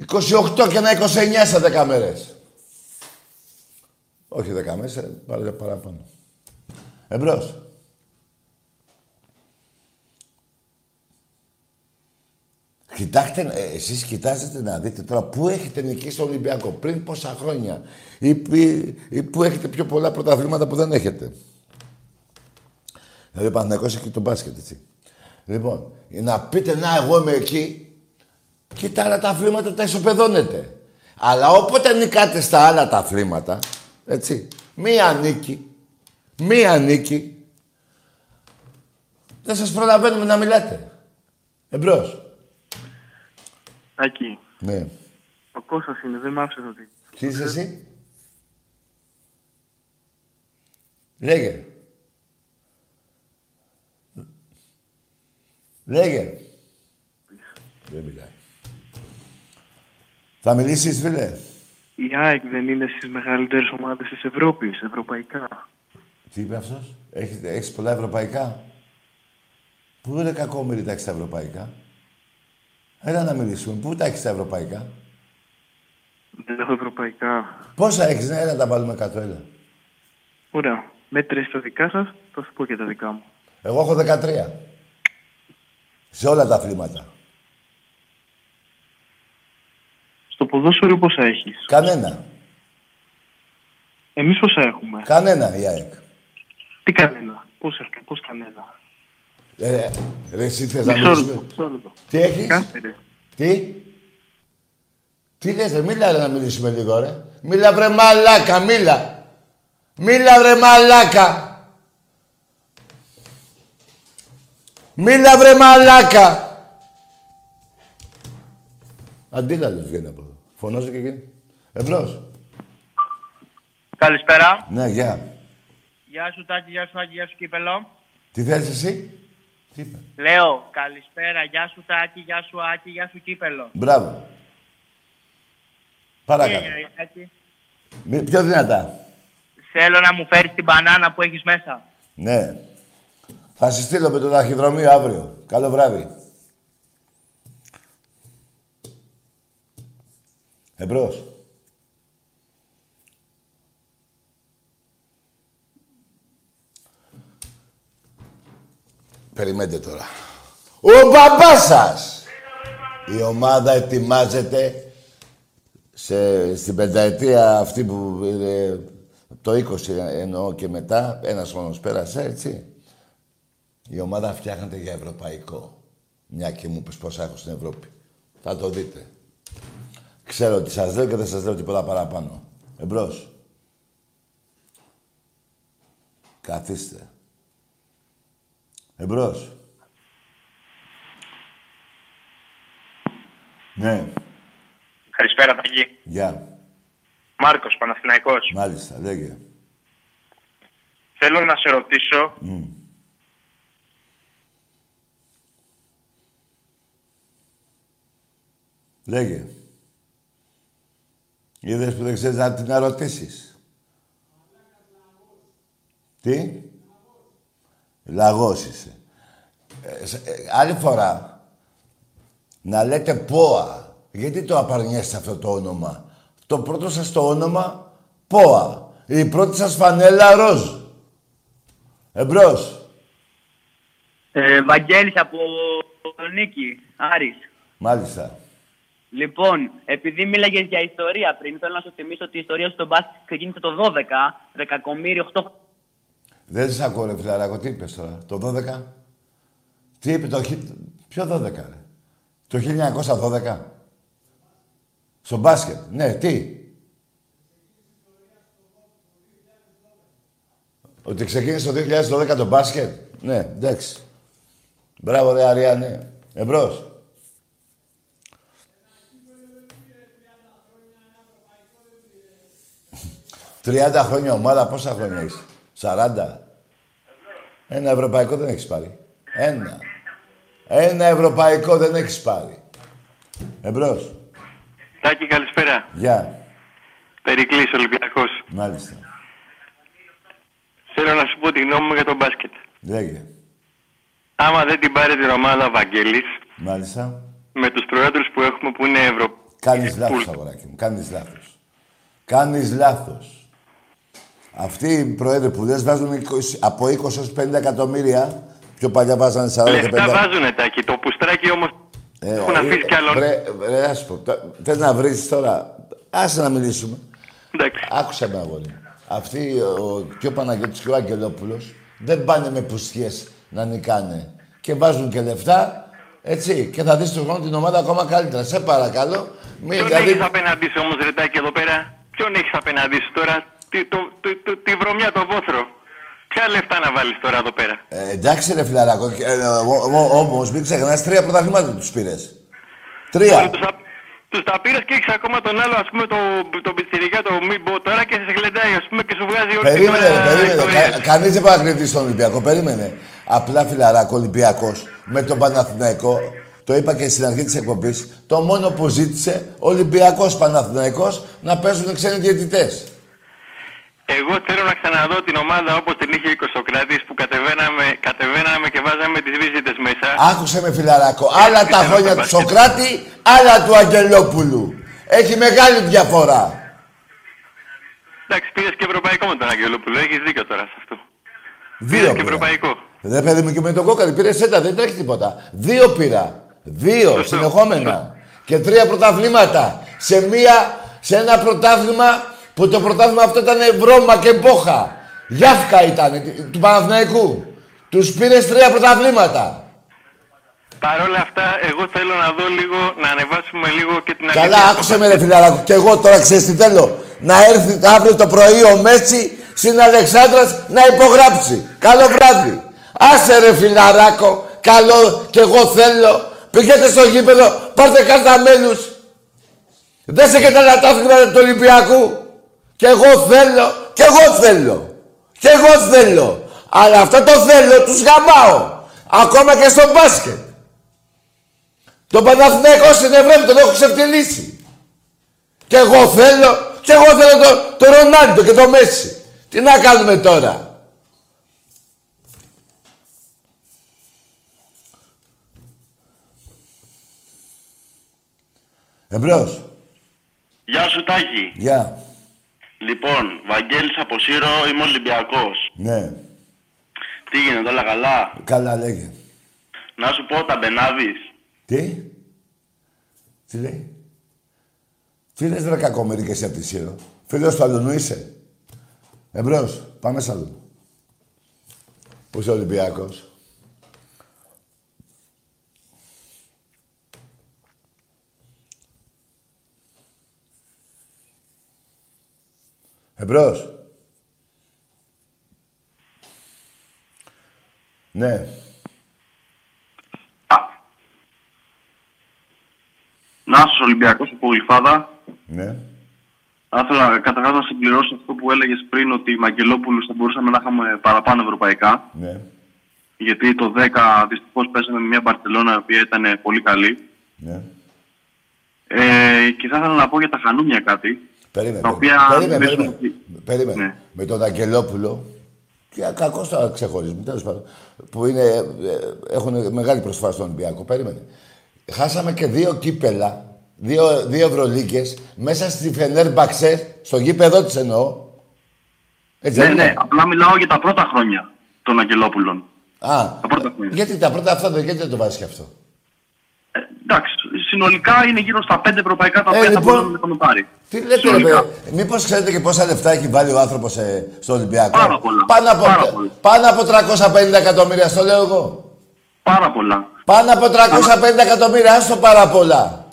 28 και ένα 29 σε 10 μέρες. Όχι 10 μέρες, ε, πάρε παραπάνω. Κοιτάξτε, ε, εσείς κοιτάζετε να δείτε τώρα πού έχετε νικήσει τον Ολυμπιακό, πριν πόσα χρόνια. Ή, ή- ή πού έχετε πιο πολλά πρωταθλήματα που δεν έχετε. Δηλαδή ο Παναθηναϊκός έχει και τον μπάσκετ, έτσι. Λοιπόν, να πείτε να εγώ είμαι εκεί και τα άλλα τα αθλήματα τα ισοπεδώνετε. Αλλά όποτε νικάτε στα άλλα τα αθλήματα, έτσι, μία νίκη, μία νίκη, δεν σας προλαβαίνουμε να μιλάτε. Εμπρός. Άκη, Ναι. ο Κώστας είναι, δεν μ' άφησες να δεις. Τι είσαι εσύ; Λέγε. Λέγε. Δεν μιλάει. Θα μιλήσεις, φίλε; Η ΑΕΚ δεν είναι στις μεγαλύτερες ομάδες της Ευρώπης, ευρωπαϊκά. Τι είπε αυτός; Έχεις, έχεις πολλά ευρωπαϊκά; Πού είναι κακόμοιρη τα έχεις τα ευρωπαϊκά; Έλα να μιλήσουμε. Πού τα έχεις τα ευρωπαϊκά; Δεν έχω ευρωπαϊκά. Πόσα έχεις, ναι, έλα να τα βάλουμε κάτω, έλα. Ωραία. Μέτρες τα δικά σας, θα σου πω και τα δικά μου. Εγώ έχω 13. Σε όλα τα αθλήματα. Στο ποδόσφαιρο πόσα έχεις; Κανένα. Εμείς πόσα έχουμε; Κανένα η ΑΕΚ. Τι κανένα; Πώς, έχ- πώς κανένα; Ε, ρε, εσύ θες να Μισό μιλήσουμε. λεπτό, μισό λεπτό. Τι έχεις; Κάθε ρε. Τι; Τι λες, ρε, μίλα ρε, να μιλήσουμε λίγο, ρε. Μίλα βρε μαλάκα, μίλα. Μίλα βρε μαλάκα. Μίλα βρε μαλάκα. Αντίλαλος βγαίνει από εδώ. Φωνάζω και εκεί. Εμπρός. Καλησπέρα. Ναι, γεια. Γεια σου Τάκη, γεια σου Άκη, γεια σου Κύπελο. Τι θέλεις εσύ; Τι είπε. Λέω, καλησπέρα, γεια σου Τάκη, γεια σου Άκη, γεια σου Κύπελο. Μπράβο. Τι Παρακαλώ. έγινε, Άκη; Μη- Πιο δυνατά. Θέλω να μου φέρεις την μπανάνα που έχεις μέσα. Ναι. Θα σε στείλω με το ταχυδρομείο αύριο. Καλό βράδυ. Εμπρός. Περιμένετε τώρα. Ο μπαμπάς σας! Η ομάδα ετοιμάζεται σε, στην πενταετία αυτή που είναι το 20 εννοώ και μετά, ένας χρόνος πέρασε, έτσι. Η ομάδα φτιάχνεται για ευρωπαϊκό. Μια και μου πες πόσα έχω στην Ευρώπη. Θα το δείτε. Ξέρω τι σας λέω και δεν σας λέω τίποτα παραπάνω. Εμπρός. Καθίστε. Εμπρός. Ναι. Καλησπέρα, Τάκη. Γεια. Μάρκος, Παναθηναϊκός. Μάλιστα, λέγε. Θέλω να σε ρωτήσω, Μμ. Λέγε. Είδες που δεν ξέρεις να την ερωτήσεις. Τι; Λαγός είσαι. Ε, σε- ε, άλλη φορά, να λέτε ΠΟΑ. Γιατί το απαρνιέστε αυτό το όνομα; Το πρώτο σας το όνομα, ΠΟΑ. Η πρώτη σας φανέλα, ροζ. Εμπρός. Ε, Βαγγέλης από Νίκη, Άρης. Μάλιστα. Λοιπόν, επειδή μίλαγες για ιστορία πριν, θέλω να σου θυμίσω ότι η ιστορία στον μπάσκετ ξεκίνησε το 12, δεκακομύρι 8 Δεν σε ακούω, ρε φιλαράκο. Τι είπες τώρα, το 12. Τι είπε το... χι- Ποιο 12, ρε; Το 1912. Στο μπάσκετ. Ναι, τι; Ότι ξεκίνησε το 2012 το μπάσκετ; Ναι, εντάξει. Μπράβο, ρε Αριάννε. Εμπρός. Τριάντα χρόνια ομάδα, πόσα χρόνια είσαι. Σαράντα. Ένα ευρωπαϊκό δεν έχεις πάρει. Ένα. Ένα ευρωπαϊκό δεν έχεις πάρει. Εμπρός. Τάκη, καλησπέρα. Γεια. Περικλής, Ολυμπιακός. Μάλιστα. Θέλω να σου πω τη γνώμη μου για τον μπάσκετ. Λέγε. Άμα δεν την πάρει την ομάδα Βαγγέλης, Μάλιστα. με τους προέδρους που έχουμε που είναι Ευρω... Κάνεις λάθος, αγοράκι μου. Κάνεις λάθος. Κάνεις λάθος. Αυτοί οι πρόεδροι που λες βάζουν 20, από 20 έως 50 εκατομμύρια. Πιο παλιά βάζανε 40 και 50. Λεφτά βάζουνε, Τάκη. Το πουστράκι όμως Ε, Έχουν αφήσει κι άλλο. Βρε, βρε, ας πω, τ- θες να βρεις τώρα. Άσε να μιλήσουμε. Εντάξει. Άκουσα με αγόρι. μου. Αυτοί, ο, και ο Παναγιώτης και ο Αγγελόπουλος, δεν πάνε με πουσιές να νικάνε. Και βάζουν και λεφτά, έτσι. Και θα δεις του χρόνου την ομάδα ακόμα καλύτερα. Σε παρακαλώ. Μην, Ποιον δηλαδή, έχεις απέναντί σου όμως ρετάκι εδώ πέρα; Ποιον έχεις απέναντί σου τώρα; Τι, το, το, το, τη βρωμιά, το βόθρο. Ποια λεφτά να βάλεις τώρα εδώ πέρα; ε, εντάξει ρε φιλαράκο, και, ε, ο- ο- όμως μην ξεχνάς τρία πρωταθλήματα τους πήρες. Τρία. Τους, τα- τους τα πήρες και έχεις ακόμα τον άλλο, ας πούμε, το, το πιτσιρικά, το μη μπο τώρα και σε γλεντάει, ας πούμε, και σου βγάζει όλη την Περίμενε, ώρα ρε, περίμενε. ιστορίες. Κα, Κανείς δεν πάει να κρυφτεί στον Ολυμπιακό. Περίμενε. Απλά φιλαράκο Ολυμπιακός με τον Παναθηναϊκό. Το είπα και στην αρχή της εκπομπής. Το μόνο που ζήτησε Ολυμπιακός Παναθηναϊκός να παίζουν ξένοι διαιτητές. Εγώ θέλω να ξαναδώ την ομάδα όπως την είχε ο Σοκράτης που κατεβαίναμε, κατεβαίναμε και βάζαμε τις βίζιτες μέσα. Άκουσε με φιλαράκο. Άλλα τα χρόνια του Σοκράτη, άλλα του Αγγελόπουλου. Έχει μεγάλη διαφορά. Εντάξει, πήρες και ευρωπαϊκό με τον Αγγελόπουλο, έχεις δίκιο τώρα σε αυτό. Δύο Πήρες και πήρα. ευρωπαϊκό. Δεν παιδί μου και με τον κόκαλη πήρες σέτα, δεν τρέχει τίποτα. Δύο πήρα. Δύο συνεχόμενα. Και τρία πρωταθλήματα. Σε, μία, σε ένα πρωτάθλημα που το πρωτάθλημα αυτό ήταν βρώμα και μπόχα. Γιάφκα ήταν του Παναθηναϊκού. Τους πήρες τρία πρωταθλήματα. Παρ' όλα αυτά, εγώ θέλω να δω λίγο, να ανεβάσουμε λίγο και την Καλά, αλήθεια. άκουσε με ρε φιλαράκο. Και εγώ τώρα ξέρεις τι θέλω. Να έρθει αύριο το πρωί ο Μέτσι στην Αλεξάνδρας να υπογράψει. Καλό βράδυ. Άσε ρε φιλαράκο. Καλό και εγώ θέλω. Πηγαίνετε στο γήπεδο, πάρτε κάρτα μέλους. Δεν σε και τα λατάφυγμα του Ολυμπιακού. Και εγώ θέλω, και εγώ θέλω. Και εγώ θέλω. Αλλά αυτό το θέλω, τους γαμάω. Ακόμα και στο μπάσκετ. Το Παναθηναϊκό στην Ευρώπη τον έχω ξεφτυλίσει. Και εγώ θέλω, και εγώ θέλω το, το Ρονάλντο και το Μέση. Τι να κάνουμε τώρα; Εμπρός. Γεια σου Τάκη. Γεια. Λοιπόν, Βαγγέλης από Σύρο, είμαι Ολυμπιακός. Ναι. Τι γίνεται, όλα καλά; Καλά λέγε. Να σου πω, τα μπενάβεις. Τι; Τι λέει; Τι λες ρε κακόμερη και εσύ από τη Σύρο; Φίλος του αλουνού είσαι; Εμπρός. Πάμε σ' αλλού. Που είσαι Ολυμπιακός; Εμπρός. Ναι. Να είσαι Ολυμπιακός από Γλυφάδα. Ναι. Θα ήθελα καταρχάς να συμπληρώσω αυτό που έλεγες πριν ότι οι Μαγκελόπουλους θα μπορούσαμε να είχαμε παραπάνω ευρωπαϊκά. Ναι. Γιατί το 10 δυστυχώς πέσαμε με μια Μπαρσελόνα η οποία ήταν πολύ καλή. Ναι. Ε, και θα ήθελα να πω για τα χανούμια κάτι. Περίμενε. Τα οποία περίμενε, νομίζω περίμενε. ότι- περίμενε. Ναι. Με τον Αγγελόπουλο, και κακό το ξεχωρίζουμε, τέλος πάντων, που είναι, ε, έχουν μεγάλη προσφορά στον Ολυμπιακό. Περίμενε. Χάσαμε και δύο κύπελα, δύο, δύο Ευρωλίκες, μέσα στη Φενέρμπαξε, στο γήπεδο της εννοώ. Έτσι Ναι, δεν είναι; ναι, απλά μιλάω για τα πρώτα χρόνια των Αγγελόπουλων. Α, Τα πρώτα χρόνια. γιατί τα πρώτα αυτά, δεν- γιατί δεν το βάζεις και αυτό; Εντάξει, συνολικά είναι γύρω στα πέντε ευρωπαϊκά τα Ε, οποία θα λοιπόν, μπορούσαμε να έχουμε πάρει. Τι λέτε, ρε Συνολικά. παιδί, μήπως ξέρετε και πόσα λεφτά έχει βάλει ο άνθρωπος ε, στο Ολυμπιακό; Πάρα πολλά. Πάνω από, Πάρα πολλά. πάνω από 350 εκατομμύρια, στο λέω εγώ. Πάρα πολλά. Πάνω από 350 εκατομμύρια, άστο πάρα πολλά.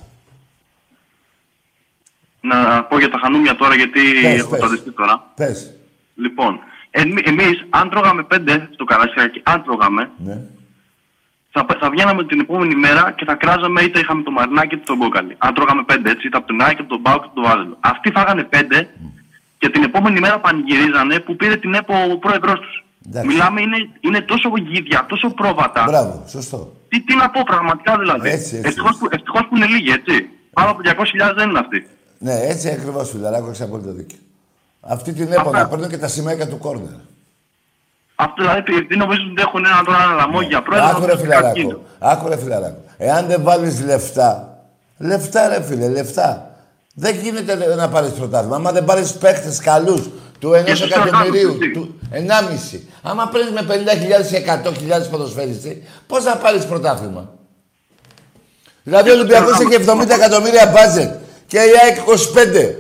Να πω για τα χανούμια τώρα, γιατί Πες, έχω πες. ταντιστεί τώρα. Πες. Λοιπόν, εμεί, εμείς, αν τρώγαμε πέντε στο Καρασιάκι, αν τρώγαμε, Ναι. Θα, θα βγαίναμε την επόμενη μέρα και θα κράζαμε είτε είχαμε το μαρινάκι είτε τον κόκαλι. Αν τρώγαμε πέντε, έτσι, είτε από τον Άκη, από τον Μπάουκ, είτε από τον Βάζελο. Αυτοί φάγανε πέντε και την επόμενη μέρα πανηγυρίζανε που πήρε την ΕΠΟ ο πρόεδρός τους. Μιλάμε, είναι, είναι τόσο γίδια, τόσο πρόβατα. Μπράβο, σωστό. Τι, τι να πω πραγματικά δηλαδή. Έτσι, έτσι. Ευτυχώς, που, ευτυχώς που είναι λίγοι, έτσι. Πάνω από 200.000 δεν είναι αυτοί. Ναι, έτσι ακριβώς φιλαράκο, έχεις απόλυτο δίκιο. Αυτή την έπω να παίρνουν και τα σημαία του κόρνερ. Αυτό δηλαδή επειδή νομίζουν ότι έχουν ένα τώρα ένα λαμόγια πρόεδρο. Άκου ρε αυτό είναι καρκίνο. φιλαράκο. Άκου ρε φιλαράκο. Εάν δεν βάλεις λεφτά, λεφτά ρε φίλε, λεφτά. Δεν γίνεται να πάρεις πρωτάθλημα. Άμα δεν πάρεις παίχτε καλούς του ενός στους εκατομμυρίου, οργάνους, του ενάμιση. Άμα παίρνεις με 50.000 ή 100.000 ποδοσφαίριστη, πώς θα πάρεις πρωτάθλημα; Δηλαδή ο Ολυμπιακός έχει 70 εκατομμύρια μπάτζετ και η ΑΕΚ 25.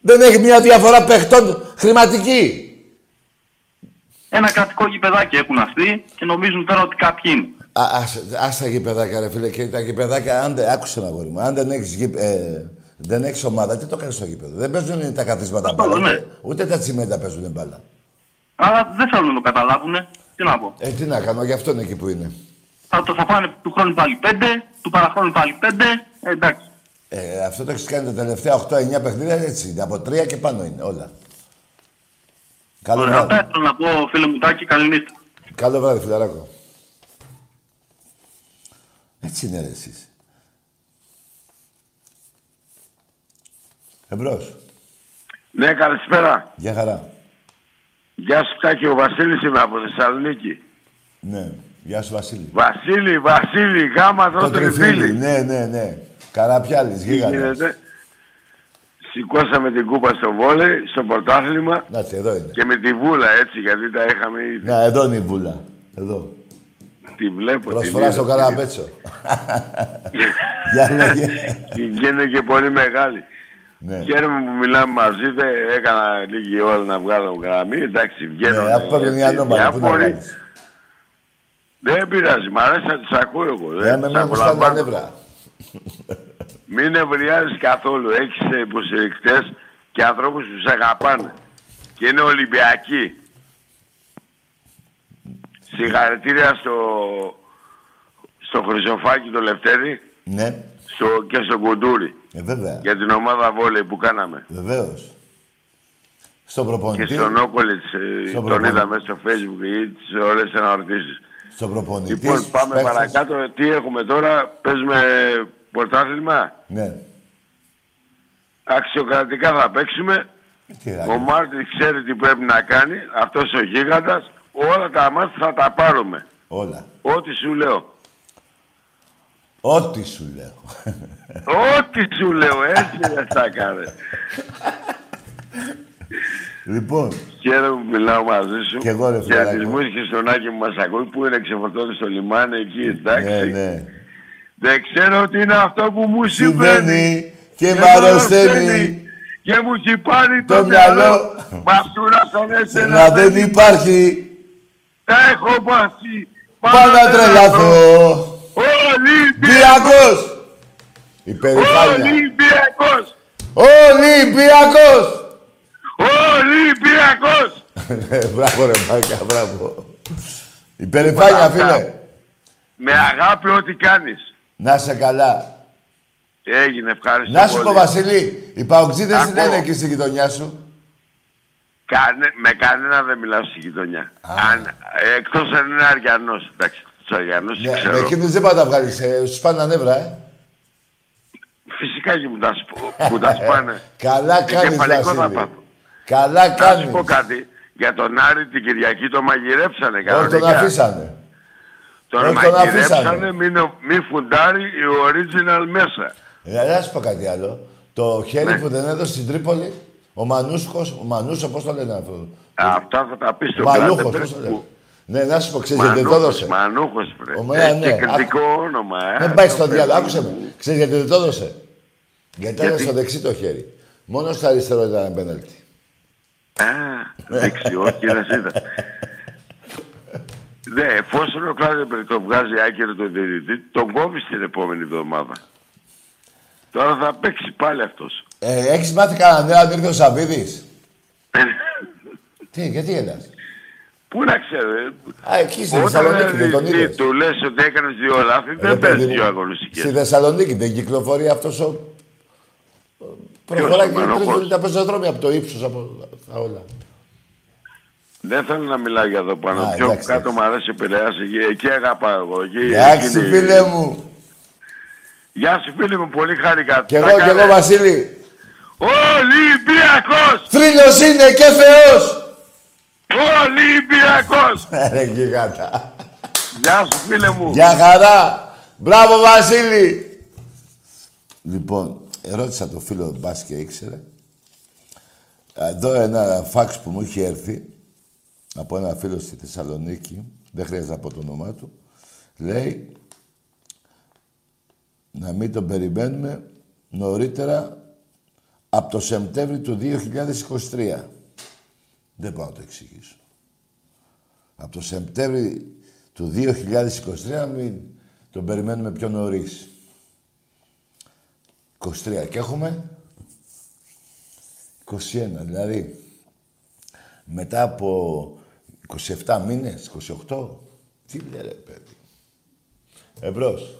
Δεν έχει μια διαφορά παιχτών χρηματική. Ένα κρατικό γηπεδάκι έχουν αυτοί και νομίζουν τώρα ότι κάποιοι είναι. Α, ας, ας τα γηπεδάκια ρε φίλε και τα γηπεδάκια, αν δεν, άκουσε ένα γόρι μου, αν δεν έχεις, γηπ, ε, δεν έχεις ομάδα, τι το κάνεις στο γήπεδο. Δεν παίζουν τα καθίσματα μπάλα, ναι. ούτε, ούτε τα τσιμέντα παίζουν μπάλα. Αλλά δεν θέλουν να το καταλάβουν. Τι να πω. Ε, τι να κάνω, γι' αυτό είναι εκεί που είναι. Θα, το, θα πάνε του χρόνου πάλι πέντε, του παραχρόνου πάλι πέντε. Ε, εντάξει. Ε, αυτό το έχεις κάνει τα τελευταία 8-9 παιχνίδια έτσι είναι. Από τρία και πάνω είναι όλα. Καλό Ωραία, βράδυ. αυτά θέλω να πω φίλε μου Τάκη, καληνύχτα. Καλό βράδυ, φιλαράκο. Έτσι είναι ρε εσείς. Εμπρός. Ναι, καλησπέρα. Γεια χαρά. Γεια σου Τάκη, ο Βασίλης είμαι από Θεσσαλονίκη. Ναι. Γεια σου Βασίλη. Βασίλη, Βασίλη, γάμα Το δρόστερη τριφύλι. φίλη. Ναι, ναι, ναι. Καραπιάλης, Τι γίγαντας. Γίνεται. Σηκώσαμε την κούπα στο βόλεϊ, στο πρωτάθλημα Να εδώ είναι. και με τη βούλα έτσι, γιατί τα είχαμε ήδη. Ναι, εδώ είναι η βούλα. Εδώ. Τη βλέπω. Προσφορά τη στο είδα. Καραπέτσο. Για λέγε. Και είναι και πολύ μεγάλη. Ναι. Χαίρομαι που μιλάμε μαζί, δεν έκανα λίγη ώρα να βγάλω γραμμή. Εντάξει, βγαίνω. Ναι, αφού παίρνουν οι ανώμαλοι, πού να βγάλεις. Δεν πειράζει, μ' αρέσει να τις ακούω εγώ. Ε, Δεν με τις μένα μου στάνε τα απολαμβάνω. νεύρα. Μην ευριάζεις καθόλου. Έχεις υποστηρικτές και ανθρώπους που σε αγαπάνε. Και είναι Ολυμπιακοί. Συγχαρητήρια στο, στο Χρυσοφάκη το Λευτέρη Ναι, στο, και στο Κουντούρι ε, βέβαια. για την ομάδα βόλεϊ που κάναμε. Βεβαίως. Στον Και προπονητή. στον Όκολιτς ε, Στον τον προπονητή. είδαμε στο facebook ή τις ωραίες αναρτήσεις. Στον προπονητή. Λοιπόν, πάμε παίκτες. παρακάτω. Τι έχουμε τώρα, παίζουμε πρωτάθλημα. Ναι. Αξιοκρατικά θα παίξουμε. Τι να Ο κάνεις. Μάρτιν ξέρει τι πρέπει να κάνει. Αυτός ο γίγαντας. Όλα τα μάτια θα τα πάρουμε. Όλα. Ό,τι σου λέω. Ό,τι σου λέω. Ό,τι σου λέω. Έτσι δεν θα κάνει. λοιπόν, Χαίρομαι που μιλάω μαζί σου. Κι εγώ, ρε, Για φιλαράκο. τις μουσικές στον Άκη που μας ακούει που είναι ξεφορτώνει στο λιμάνι εκεί. Εντάξει. ναι, ναι. Δεν ξέρω τι είναι αυτό που μου συμβαίνει. Συμβαίνει και Και μ' αρρωσταίνει. Και μου έχει πάρει Το το μυαλό. μυαλό. Μαστούρα στον Να έσαι δεν υπάρχει. Τα έχω πάσει. Πάω να τρελαθώ. Ολυμπιακός. Ολυμπιακός. Υπερηφάνεια. Ολυμπιακός. Ολυμπιακός. Ολυμπιακός. Ε, Μπράβο ρε Μάρκα, μπράβο. Υπερηφάνεια φίλε. Με αγάπη ό,τι κάνεις. Να σε καλά. Έγινε, ευχαριστώ Να σου πω πολύ. Βασίλη, οι παοξίδες δεν Ακούω. είναι εκεί στη γειτονιά σου. Κάνε, με κανένα δεν μιλάω στη γειτονιά. Αν, ε, εκτός αν είναι Αριανός. Εντάξει, τους Αριανούς Ναι, ξέρω. με εκείνους δεν πάω να τα βγάλεις, ε, σου πάνε τα νεύρα, ε. Φυσικά και μου τα, σπ- μου τα σπάνε. Καλά Και κάνεις, κεφαλικό θα Βασίλη. πάθω. Καλά Να κάνεις. σου πω κάτι. Για τον Άρη την Κυριακή το μαγειρέψανε Όχι, κανονικά. τον αφήσανε. Τον Όχι, τον μαγειρέψανε, αφήσανε. μην, μην φουντάρει η original μέσα. Ε, να σου πω κάτι άλλο. Το χέρι Ναι. που δεν έδωσε στην Τρίπολη, ο Μανούσκος, ο Μανούσο, πώς το λένε αυτό; Αυτά θα τα πεις στο Μαλούχος, Κλάτεμπεργκ πώς το λένε; που- Ναι, να σου πω, ξέρεις γιατί το Μανούχος, έδωσε. Μανούχος, βρε. Ο Μένα, Έχει ναι. και κριτικό όνομα, ε. Δεν πάει στο Το διάλογο, παιδί άκουσε μου. με. Ξέρεις γιατί δεν το έδωσε; Γιατί ήταν Γιατί; στο δεξί το χέρι. Μόνο στο αριστερό ήταν πέναλτι. Α, δεξιό, κύριε είδα. Ναι, εφόσον ο Κλάτεμπεργκ το βγάζει άκυρο τον διαιτητή, τον κόβει την επόμενη εβδομάδα. Τώρα θα παίξει πάλι αυτός. Ε, έχεις μάθει κανένα νέο αν ήρθε ο Σαββίδης. Τι, γιατί έλας. Πού να ξέρω, ε. Α, εκεί στην Όταν Θεσσαλονίκη δεν τον ε, είδες. του λες ότι έκανες δύο λάθη, Ρε, δεν παιδί παίζει μου, δύο αγωνιστικές. Στη Θεσσαλονίκη δεν κυκλοφορεί αυτός ο... Προχωράει και ο Μανώχος? τρέχουν τα πεζοδρόμια από το ύψος, από τα όλα. Δεν θέλω να μιλάω για εδώ πάνω. Α, Πιο εντάξει, κάτω μου αρέσει η Πειραιάς, εκεί, εκεί αγαπάω εγώ. Εκεί, Εντάξει, εκεί είναι- φίλε μου. Γεια σου φίλε μου, πολύ χάρηκα. Κι εγώ, Τα κι εγώ, καλέ. Βασίλη. Ολυμπιακός! Θρύλος είναι και Θεός. Ολυμπιακός! Ρε γιγάτα. Γεια σου φίλε μου. Γεια χαρά. Μπράβο, Βασίλη. Λοιπόν, ρώτησα το φίλο μπας και ήξερε. Εδώ ένα φάξ που μου είχε έρθει από ένα φίλο στη Θεσσαλονίκη, δεν χρειάζεται να πω το όνομά του, λέει να μην τον περιμένουμε νωρίτερα από το Σεπτέμβριο του 2023. Δεν πάω να το εξηγήσω. Από το Σεπτέμβριο του 2023 να μην τον περιμένουμε πιο νωρίς. 23 και έχουμε 21, δηλαδή μετά από 27 μήνες, 28, τι λέει ρε παιδί. Εμπρός.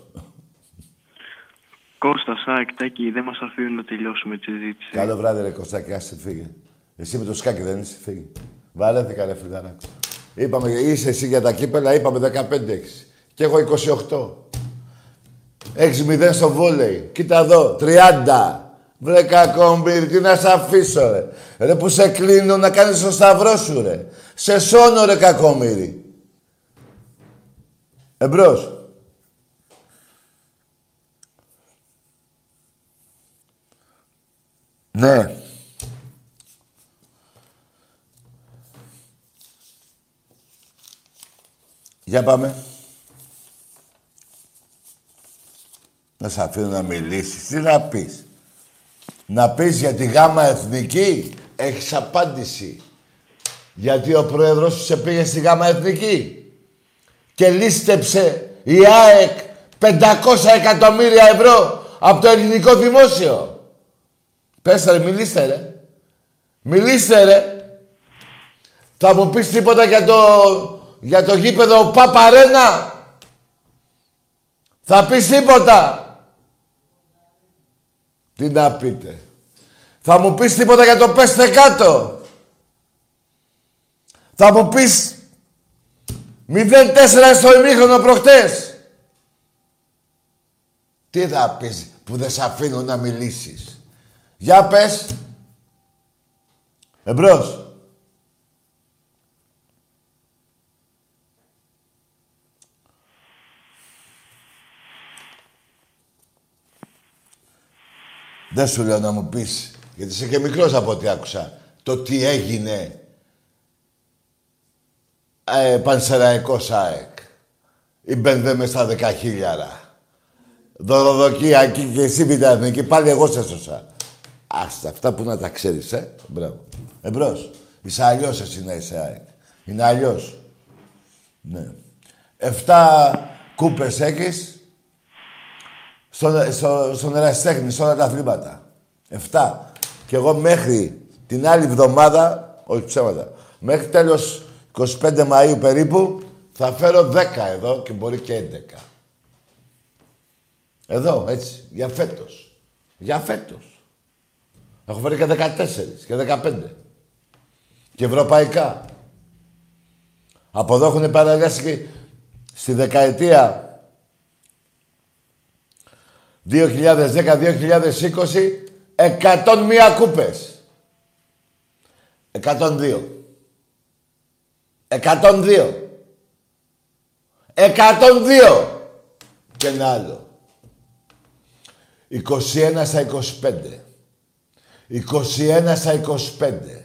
Κώστας, Σάκ, Τάκη, δεν μας αφήνουν να τελειώσουμε τη συζήτηση. Καλό βράδυ ρε Κωστάκη, άσε φύγε. Εσύ με το σκάκι δεν είσαι, φύγε. Βαρέθηκα ρε φιλάρα. Είπαμε, είσαι εσύ για τα κύπελα, είπαμε 15-6. Και εγώ 28. 6-0 στο βόλεϊ. Κοίτα εδώ, 30. Βρε κακόμπιρ, τι να σ' αφήσω ρε. Ρε που σε κλείνω να κάνεις το σταυρό σου ρε. Σε σώνω ρε κακόμοιρη. Εμπρός. Ναι. Για πάμε. Να σε αφήνω να μιλήσεις. Τι να πεις. Να πεις για τη γάμα εθνική; Έχεις απάντηση. Γιατί ο πρόεδρος σου σε πήγε στη γάμα εθνική. Και λίστεψε η ΑΕΚ 500 εκατομμύρια ευρώ από το ελληνικό δημόσιο. Πες ρε, μιλήστε ρε. Μιλήστε ρε. Θα μου πεις τίποτα για το, για το γήπεδο Παπαρένα; Θα πεις τίποτα. Τι να πείτε. Θα μου πεις τίποτα για το πέστε κάτω. Θα μου πεις 0-4 στο ημίχρονο προχτές. Τι θα πεις που δεν σε αφήνω να μιλήσεις. Για πες. Εμπρός. Δεν σου λέω να μου πεις, γιατί είσαι και μικρός από ό,τι άκουσα, το τι έγινε ε, Πανσεραϊκός ΑΕΚ. Η Μπενδέ μες στα δεκαχίλιαρα. Δωροδοκία εκεί και εσύ μηταν και πάλι εγώ σε σώσα. Άστα, αυτά που να τα ξέρεις, ε. Μπράβο. Εμπρός. Είσαι αλλιώς εσύ να είσαι ΑΕΚ. Είναι αλλιώς. Ναι. Εφτά κούπες έχεις στον, στο, στον ερασιτέχνη, σε όλα τα αθλήματα. Εφτά. Και εγώ μέχρι την άλλη εβδομάδα, όχι ψέματα, μέχρι τέλος 25 Μαΐου περίπου, θα φέρω 10 εδώ και μπορεί και 11. Εδώ, έτσι, για φέτος. Για φέτος. Έχω φέρει και 14 και 15. Και ευρωπαϊκά. Από εδώ έχουν παραλιάσει και στη δεκαετία 2010-2020 101 κούπες. 102. 102. 102. Και ένα άλλο. 21 στα 25. 21 στα 25.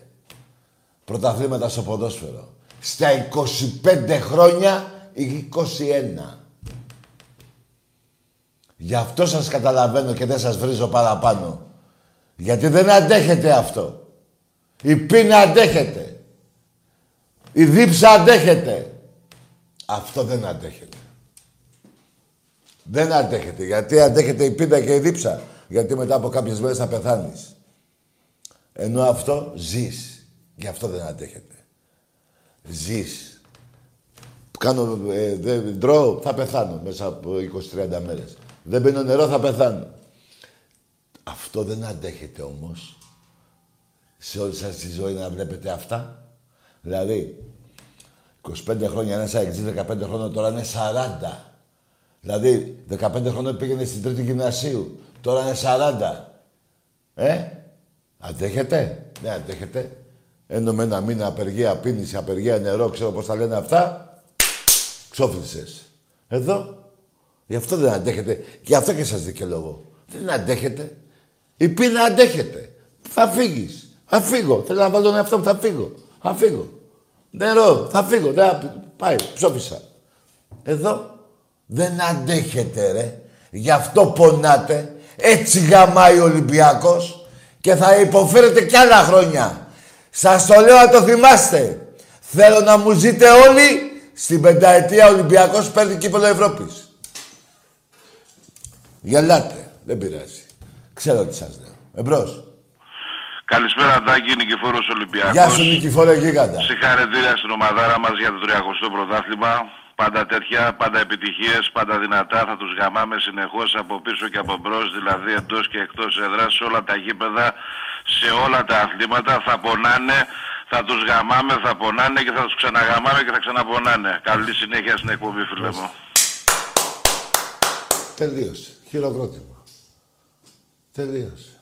Πρωταθλήματα στο ποδόσφαιρο. Στα 25 χρόνια 21. Γι' αυτό σας καταλαβαίνω και δεν σας βρίζω παραπάνω. Γιατί δεν αντέχετε αυτό. Η πείνα αντέχετε. Η δίψα αντέχετε. Αυτό δεν αντέχετε. Δεν αντέχετε. Γιατί αντέχετε η πείνα και η δίψα. Γιατί μετά από κάποιες μέρες θα πεθάνεις. Ενώ αυτό ζεις. Γι' αυτό δεν αντέχετε. Ζεις. Κάνω, ε, δεν τρώω, θα πεθάνω μέσα από 20-30 μέρες. Δεν πίνω νερό, θα πεθάνω. Αυτό δεν αντέχετε όμως. Σε όλη σας τη ζωή να βλέπετε αυτά. Δηλαδή, 25 χρόνια ένας αεξής, 15 χρόνια τώρα είναι 40. Δηλαδή, 15 χρόνια πήγαινε στην τρίτη γυμνασίου. Τώρα είναι 40. Ε, αντέχετε; Ναι, αντέχετε. Ενώ με ένα μήνα απεργία πίνηση, απεργία νερό, ξέρω πώς τα λένε αυτά. Ξόφλησες. Εδώ Γι' αυτό δεν αντέχετε. Και γι' αυτό και σας δικαιολογώ. Δεν αντέχετε. Η πείνα αντέχετε. Θα φύγεις. Θα φύγω. Θέλω να βάλω τον εαυτό μου. Θα φύγω. Θα φύγω. Νερό. Θα φύγω. Δεν πάει. Ψόφισα. Εδώ δεν αντέχετε ρε. Γι' αυτό πονάτε. Έτσι γαμάει ο Ολυμπιακός και θα υποφέρετε κι άλλα χρόνια. Σας το λέω να το θυμάστε. Θέλω να μου ζείτε όλοι στην πενταετία Ολυμπιακός παίρνει κύπελο Ευρώπης. Γελάτε. Δεν πειράζει. Ξέρω τι σας λέω. Εμπρός. Καλησπέρα, Τάκη, Νικηφόρος Ολυμπιακός. Γεια σου Νικηφόρο Γίγαντα. Συγχαρητήρια στην ομαδάρα μας για το 30ο πρωτάθλημα. Πάντα τέτοια, πάντα επιτυχίες, πάντα δυνατά. Θα τους γαμάμε συνεχώς από πίσω και από μπρος, δηλαδή εντός και εκτός έδρας, σε όλα τα γήπεδα, σε όλα τα αθλήματα. Θα πονάνε, θα τους γαμάμε, θα πονάνε και θα τους ξαναγαμάμε και θα ξαναπονάνε. Καλή συνέχεια στην εκπομπή, φίλε μου. Τελείωσε. Χειροκρότημα. Τελείωσε.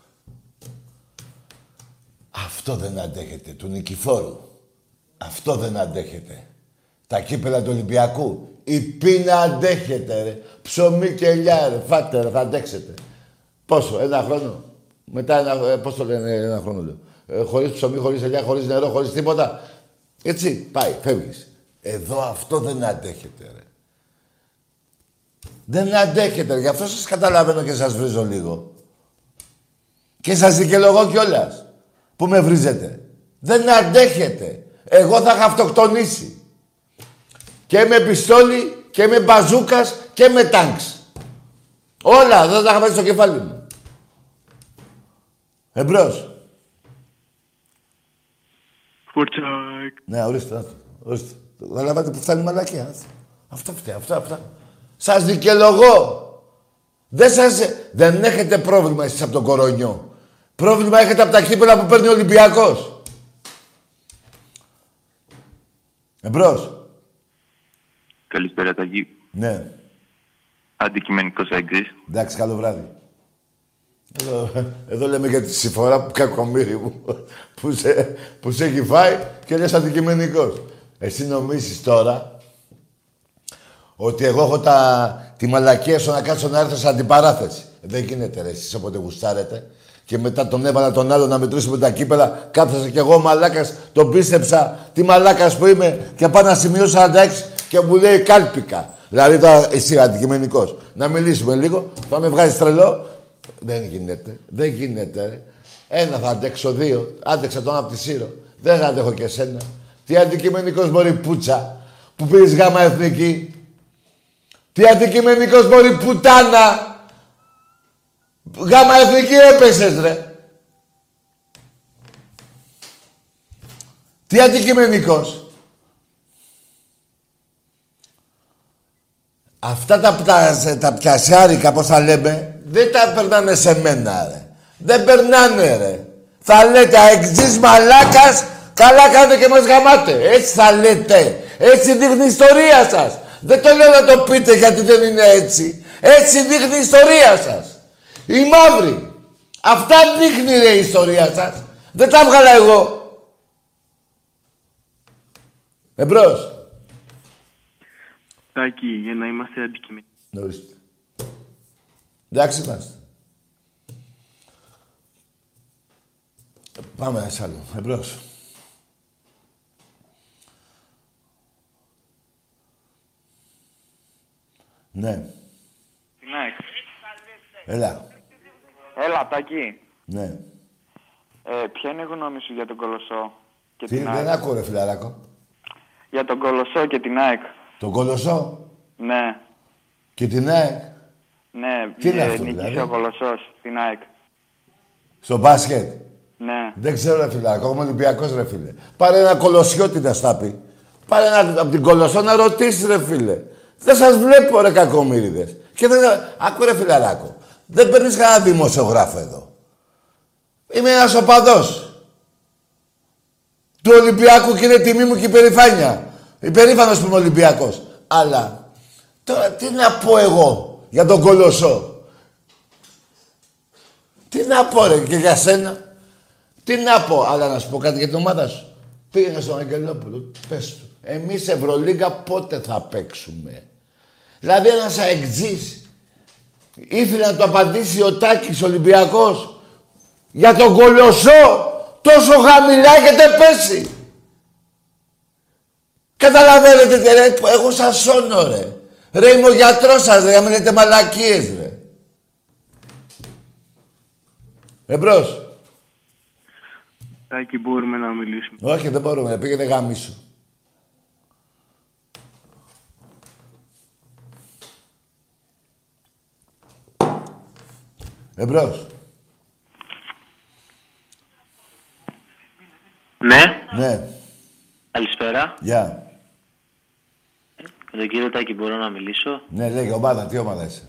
Αυτό δεν αντέχετε, του Νικηφόρου. Αυτό δεν αντέχετε. Τα κύπελα του Ολυμπιακού. Η πείνα αντέχετε, ρε. Ψωμί και ελιά, ρε. Φάτε, ρε, θα αντέξετε. Πόσο, ένα χρόνο; Μετά ένα, ε, πώς το λένε ένα χρόνο, λέω. Ε, χωρίς ψωμί, χωρίς ελιά, χωρίς νερό, χωρίς τίποτα. Έτσι, πάει, φεύγεις. Εδώ αυτό δεν αντέχετε, ρε. Δεν αντέχετε, ρε. Γι' αυτό σας καταλαβαίνω και σας βρίζω λίγο. Και σας δικαιολογώ κιόλας που με βρίζετε. Δεν αντέχετε. Εγώ θα είχα αυτοκτονήσει. Και με πιστόλι και με μπαζούκας και με τάγκς. Όλα δεν τα είχα βάλει στο κεφάλι μου. Εμπρός. Φορτσάκ. Ναι, ορίστε. να το, Ορίστε. Καταλαβαίνετε που φτάνει η μαλακία. Αυτό φταίει, αυτά, αυτά. Σας δικαιολογώ. Δεν σας... Δεν έχετε πρόβλημα εσείς από τον κορονιό. Πρόβλημα έχετε από τα κύπελα που παίρνει ο Ολυμπιακός. Εμπρός. Καλησπέρα, Ταγί. Ναι. Αντικειμενικός έγκρις. Εντάξει, καλό βράδυ. Εδώ, εδώ λέμε για τη συμφορά που κακομύρι μου που σε, που σε έχει φάει και λες αντικειμενικός. Εσύ νομίζεις τώρα ότι εγώ έχω τα, τη μαλακία σου να κάτσω να έρθω σαν αντιπαράθεση. Δεν γίνεται ρε, εσείς όποτε γουστάρετε. Και μετά τον έβαλα τον άλλο να μετρήσουμε τα κύπελα. Κάθεσα κι εγώ μαλάκας, τον πίστεψα. Τι μαλάκας που είμαι και πάω να σημειώσω 46 και μου λέει κάλπικα. Δηλαδή τώρα εσύ αντικειμενικός. Να μιλήσουμε λίγο, θα με βγάζεις τρελό. Δεν γίνεται. Δεν γίνεται. Ρε. Ένα θα αντέξω, δύο. Άντεξα τον από τη Σύρο. Δεν θα αντέχω και εσένα. Τι αντικειμενικός μπορεί πουτσα που πήρες γάμα εθνική. Τι αντικειμενικός μπορεί πουτάνα; Γάμα εθνική έπεσες ρε. Τι αντικειμενικός; Αυτά τα, τα, τα πιασιάρικα, πώς θα λέμε, δεν τα περνάνε σε μένα, ρε. Δεν περνάνε, ρε. Θα λέτε, αεξής μαλάκας, καλά κάνετε και μας γαμάτε. Έτσι θα λέτε. Έτσι δείχνει η ιστορία σας. Δεν το λέω να το πείτε γιατί δεν είναι έτσι. Έτσι δείχνει η ιστορία σας. Η μαύρη. Αυτά δείχνει ρε, η ιστορία σας. Δεν τα έβγαλα εγώ. Εμπρός. Τάκη, για να είμαστε αντικειμενικοί. Ορίστε. Εντάξει είμαστε. Πάμε ένα άλλο. Εμπρός. Ναι. Ναι. Έλα. Έλα, Τάκη. Ναι. Ε, ποια είναι η γνώμη σου για τον Κολοσσό και Τι, την ΑΕΚ; δεν ακούω ρε φιλαράκο. Για τον Κολοσσό και την ΑΕΚ. Τον Κολοσσό; Ναι, και την ΑΕΚ; Ναι. Τι είναι ε, αυτό, νίκησε δηλαδή; ο Κολοσσός την ΑΕΚ. στο μπάσκετ; Ναι. Δεν ξέρω ρε φιλαράκο, εγώ είμαι Ολυμπιακός ρε φίλε. Πάρε ένα κολοσιώτη να στα πει. Πάρε ένα από την Κολοσσό να ρωτήσεις ρε φίλε. Δεν σας βλέπω ρε κακομύριδες. Και δεν... Άκου ρε φιλαράκο. Δεν παίρνεις κανένα δημοσιογράφο εδώ. Είμαι ένας οπαδός. Του Ολυμπιακού και είναι τιμή μου και υπερηφάνεια. Υπερήφανος που είμαι Ολυμπιακός. Αλλά τώρα τι να πω εγώ για τον Κολοσσό; Τι να πω ρε και για σένα; Τι να πω, αλλά να σου πω κάτι για την ομάδα σου. Πήγαινε στον Αγγελόπουλο, πες του. Εμείς Ευρωλίγκα πότε θα παίξουμε; Δηλαδή ένας αεξής. ήθελε να το απαντήσει ο Τάκης Ολυμπιακός για τον Κολοσσό τόσο χαμηλά έχετε πέσει. Καταλαβαίνετε τι εγώ σα σώνω ρε. Ρε είμαι ο γιατρός σας ρε, για μείνετε μαλακίες ρε. Εμπρός. Τάκη μπορούμε να μιλήσουμε. Όχι δεν μπορούμε, πήγαινε γαμίσου. Εμπρός. Ναι. Ναι. Καλησπέρα. Γεια. Με τον κύριο Τάκη μπορώ να μιλήσω; Ναι, λέγε ομάδα. Τι ομάδα είσαι;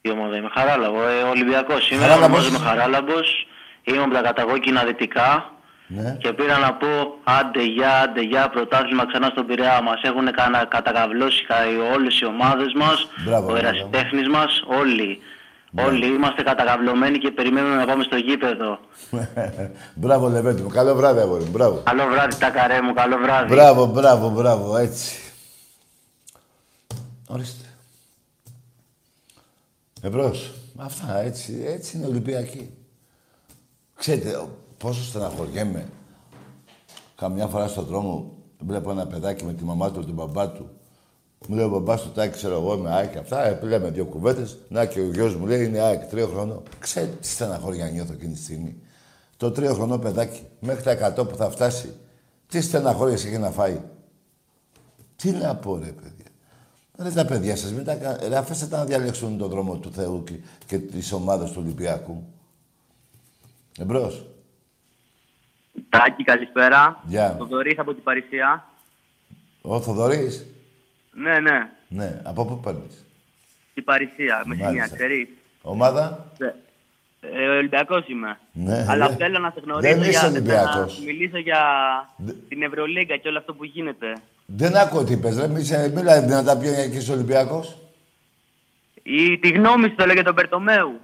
Η ομάδα είμαι Χαράλαμπο. Ε, Ολυμπιακός είμαι. Χαράλαμπος. Ονομάζομαι Χαράλαμπος. Είμαι από τα καταγόκινα δυτικά. Ναι. Και πήρα να πω άντε για, άντε για, πρωτάθλημα ξανά στον Πειραιά. Μας έχουν κανα, κατακαβλώσει κα- όλες οι ομάδες μας, Μπράβο, ο μπράβο. ερασιτέχνης μας, όλοι. Όλοι είμαστε κατακαβλωμένοι και περιμένουμε να πάμε στο γήπεδο. μπράβο, Λεβέντη μου. Καλό βράδυ, αγόρι μου. Μπράβο. Καλό βράδυ, τα καρέ μου, καλό βράδυ. Μπράβο, μπράβο, μπράβο. Έτσι. Ορίστε. Εμπρός. Αυτά, έτσι, έτσι είναι Ολυμπιακοί. Ξέρετε ο- πόσο στεναχωριέμαι. Καμιά φορά στον δρόμο βλέπω ένα παιδάκι με τη μαμά του, τον μπαμπά του. Μου λέει ο μπαμπάς του τάκι, ξέρω εγώ, είμαι ΑΕΚ. Αυτά, ε, λέμε δύο κουβέντες. Να και ο γιος μου λέει είναι ΑΕΚ, τρία χρονών. Ξέρετε τι στεναχώρια νιώθω εκείνη τη στιγμή. Το τρία χρονό παιδάκι, μέχρι τα 100 που θα φτάσει, τι στεναχώριες έχει να φάει. Τι να πω, ρε παιδιά. Ρε τα παιδιά σας, μην τα κα- ρε, αφήστε τα να διαλέξουν τον δρόμο του Θεού και, και της ομάδας του Ολυμπιακού. Εμπρός. Τάκη, καλησπέρα. Γεια. Το Δωρής από την Παρισία. Ο Θοδωρής. Ναι, ναι. Ναι. Από πού παίρνεις; Την Παρισία, με σημεία, Μάλιστα. ξέρεις. Ομάδα; Ναι. Ε, Ολυμπιακός είμαι. Ναι, Αλλά δεν- θέλω να σε γνωρίσω δεν είσαι για Ολυμπιακός. να μιλήσω για την Ευρωλίγκα και όλο αυτό που γίνεται. Δεν ακούω τι είπες, ρε. Μη σε- Μίλα δυνατά ποιο είναι εκεί ο Ολυμπιακός. Ή τη γνώμη σου το λέγε τον Περτομέου.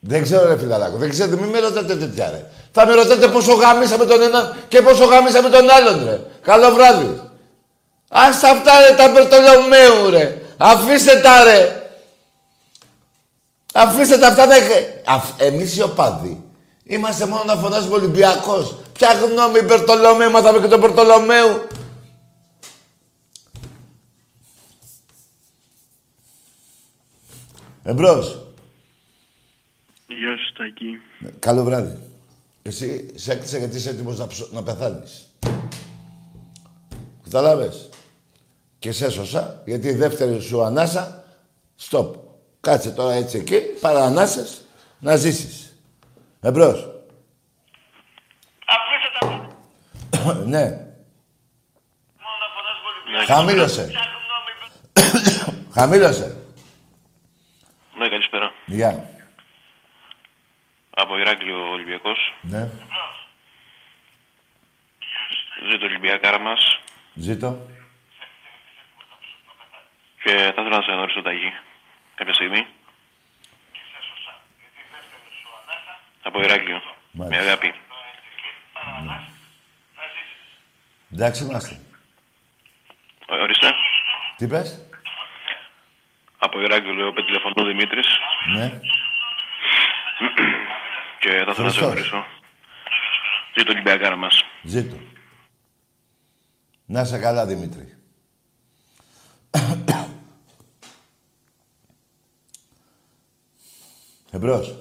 Δεν ξέρω, ρε φιλαράκο. Δεν ξέρω, μην με ρωτάτε τέτοια, ρε. Θα με ρωτάτε πόσο γάμισαμε τον έναν και πόσο γάμισαμε τον άλλον, ρε. Καλό βράδυ. Ας τα αυτά, ρε, τα Μπερτολομέου, ρε. Αφήστε τα, ρε. Αφήστε τα αυτά, ρε. Αφ... Εμείς οι οπαδοί είμαστε μόνο να φωνάζουμε Ολυμπιακός. Ποια γνώμη Μπερτολομέου, μάθαμε και τον Μπερτολομέου. Εμπρός. Γεια σου, Τάκη. Καλό βράδυ. Εσύ σε έκλεισα γιατί είσαι έτοιμος να, ψω- να πεθάνεις. Καταλάβες. Και σε έσωσα, γιατί η δεύτερη σου ανάσα, στοπ. Κάτσε τώρα έτσι εκεί, παρανάσες, να ζήσεις. Εμπρός. ναι. Χαμήλωσε. Χαμήλωσε. Ναι, καλησπέρα. Γεια. Από Ηράκλειο Ολυμπιακός. Ναι. Ζήτω Ολυμπιακάρα μας Ζήτω. Και θα ήθελα να σε γνωρίσω Ταγί κάποια στιγμή. Από Ηράκλειο. Με Μάλιστα. αγάπη. Εντάξει είμαστε. Ο- Ορίστε. Τι πες; Από Ηράκλειο λέω με τηλεφωνώ Δημήτρης Ναι. και θα ήθελα να σε Χριστός. γνωρίσω. Ζήτω Ολυμπιακάρα μας. Ζήτω. Να είσαι καλά, Δημήτρη. Εμπρός.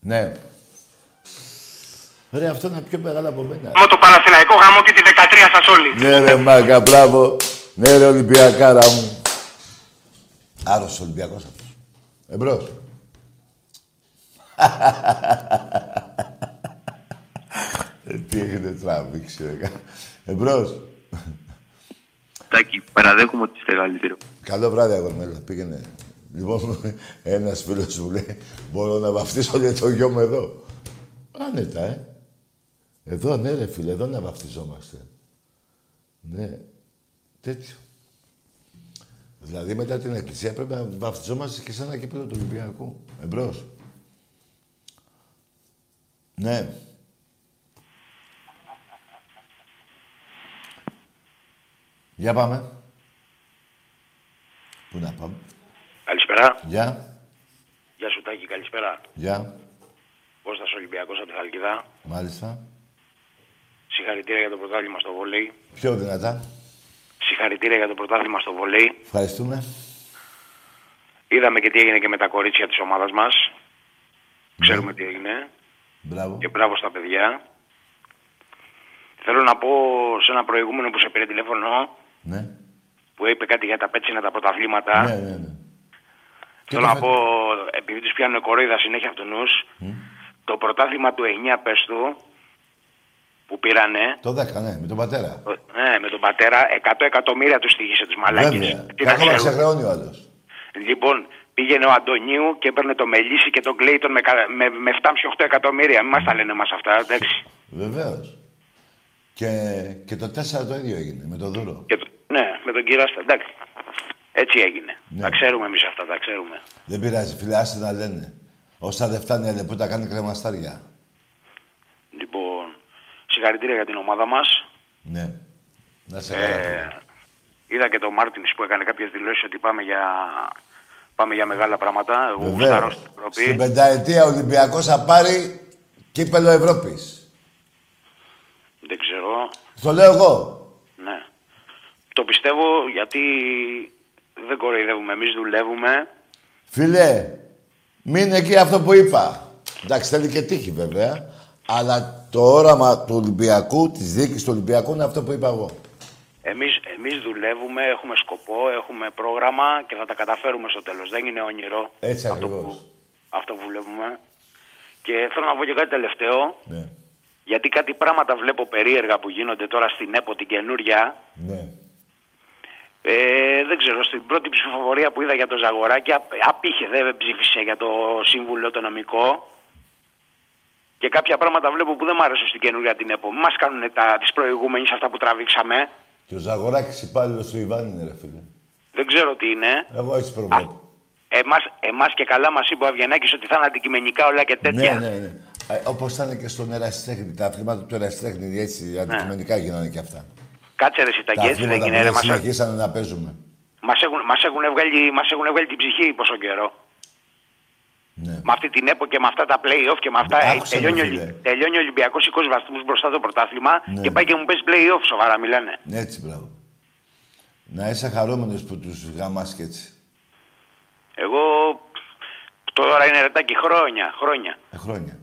Ναι. Ρε, αυτό είναι πιο μεγάλο από μένα. Με το Παναθηναϊκό γάμο και τη 13 σας όλοι. Ναι ρε μάγκα, μπράβο. Ναι ρε Ολυμπιακάρα μου. Άρρωστος Ολυμπιακός αυτός. Εμπρός. Ε, Τι έχετε τραβήξει, ρε. Εμπρός. Τάκη, παραδέχομαι ότι είστε καλύτερο. Καλό βράδυ, αγορμέλα. Πήγαινε. Λοιπόν, ένας φίλος μου λέει, μπορώ να βαφτίσω λέει, το γιο μου εδώ. Άνετα, ε. Εδώ, ναι ρε φίλε, εδώ να βαφτιζόμαστε. Ναι, τέτοιο. Δηλαδή μετά την εκκλησία πρέπει να βαφτιζόμαστε και σε ένα κύπελο του Ολυμπιακού. Εμπρός. Ναι. Για πάμε. Πού να πάμε. Καλησπέρα. Γεια. Γεια σου Τάκη, καλησπέρα. Γεια. Κώστας Ολυμπιακός από τη Χαλκιδά. Μάλιστα. Συγχαρητήρια για το πρωτάθλημα στο βολέι. Πιο δυνατά. Συγχαρητήρια για το πρωτάθλημα στο βολέι. Ευχαριστούμε. Είδαμε και τι έγινε και με τα κορίτσια της ομάδας μας. Ξέρουμε τι έγινε. Μπράβο. Και μπράβο στα παιδιά. Θέλω να πω σε ένα προηγούμενο που σε πήρε τηλέφωνο, Ναι. που είπε κάτι για τα πέτσινα τα πρωταθλήματα. Ναι, ναι, ναι. Θέλω το να φε- πω, επειδή τους πιάνουν κοροϊδα συνέχεια από το νους, το πρωτάθλημα του 9 πες του, που πήρανε, Το 10, ναι, με τον πατέρα. ναι, με τον πατέρα, 100 εκατομμύρια τους στήχησε τους μαλάκες. Βέβαια. Τι Και να ακόμα ξέρουν. σε χρεώνει ο άλλος. Λοιπόν, πήγαινε ο Αντωνίου και έπαιρνε το Μελίσι και τον Κλέιτον με, κα- με, με 7,5-8 εκατομμύρια. Μην μας τα λένε μας αυτά, εντάξει. Βεβαίως. Και, και το 4 το ίδιο έγινε με το δούρο. Και το- ναι, με τον Κυράστα, εντάξει. Έτσι έγινε. Ναι. Τα ξέρουμε εμείς αυτά, τα ξέρουμε. Δεν πειράζει, φίλε, άσε να λένε. Όσα δεν φτάνει η τα κάνει κρεμαστάρια. Λοιπόν, συγχαρητήρια για την ομάδα μας. Ναι. Να σε καλά. φίλε. Ε, είδα και τον Μάρτινς που έκανε κάποιες δηλώσεις ότι πάμε για, πάμε για μεγάλα πράγματα. Εγώ γουστάρω Βεβαίως. στην Ευρώπη. Στην πενταετία ο Ολυμπιακός θα πάρει κύπελο Ευρώπης. Δεν ξέρω. Το λέω εγώ. Ναι. Το πιστεύω γιατί δεν κοροϊδεύουμε. Εμείς δουλεύουμε. Φίλε, μην εκεί αυτό που είπα. Εντάξει, θέλει και τύχη βέβαια. Αλλά το όραμα του Ολυμπιακού, της διοίκησης του Ολυμπιακού είναι αυτό που είπα εγώ. Εμείς, εμείς δουλεύουμε, έχουμε σκοπό, έχουμε πρόγραμμα και θα τα καταφέρουμε στο τέλος. Δεν είναι όνειρο Έτσι ακριβώς. αυτό που βλέπουμε. Και θέλω να πω και κάτι τελευταίο. Ναι. Γιατί κάτι πράγματα βλέπω περίεργα που γίνονται τώρα στην ΕΠΟ την καινούρια. Ναι. Ε, δεν ξέρω, στην πρώτη ψηφοφορία που είδα για το Ζαγοράκη απ- απήχε, δεν ψήφισε για το σύμβουλο το νομικό. Και κάποια πράγματα βλέπω που δεν μ' άρεσουν στην καινούρια την ΕΠΟ. Μην μας κάνουν τα, τις προηγούμενες αυτά που τραβήξαμε. Και ο Ζαγοράκης υπάλληλος του Ιβάν είναι, ρε φίλε. Δεν ξέρω τι είναι. Εγώ έτσι προβλέπω. Εμάς, εμάς και καλά μας είπε ο Αβγενάκης ότι θα είναι αντικειμενικά όλα και τέτοια. Ναι, ναι, ναι. Ε, Όπως ήταν και στον ερασιτέχνη. Τα αθλήματα του ερασιτέχνη έτσι αντικειμενικά γίνανε και αυτά. Κάτσε ρε Τα Σιταγκή, έτσι δεν αθλήματα γίνεται. που ρε, δεν Μας, συνεχίσανε να παίζουμε. μας, έχουν, μας, έχουν βγάλει, μας έχουν βγάλει την ψυχή πόσο καιρό. Ναι. Με αυτή την ΕΠΟ και με αυτά τα play-off και με αυτά. ε, Άκουσα, τελειώνει, ρε ο- φίλε. τελειώνει ο Ολυμπιακός 20 βαθμούς μπροστά το πρωτάθλημα Ναι. και πάει και μου παίζει play-off. Σοβαρά μιλάνε. Έτσι, μπράβο. Να είσαι χαρούμενος που τους γαμάς και έτσι. Εγώ τώρα είναι ρετάκι χρόνια. χρόνια. Ε, χρόνια.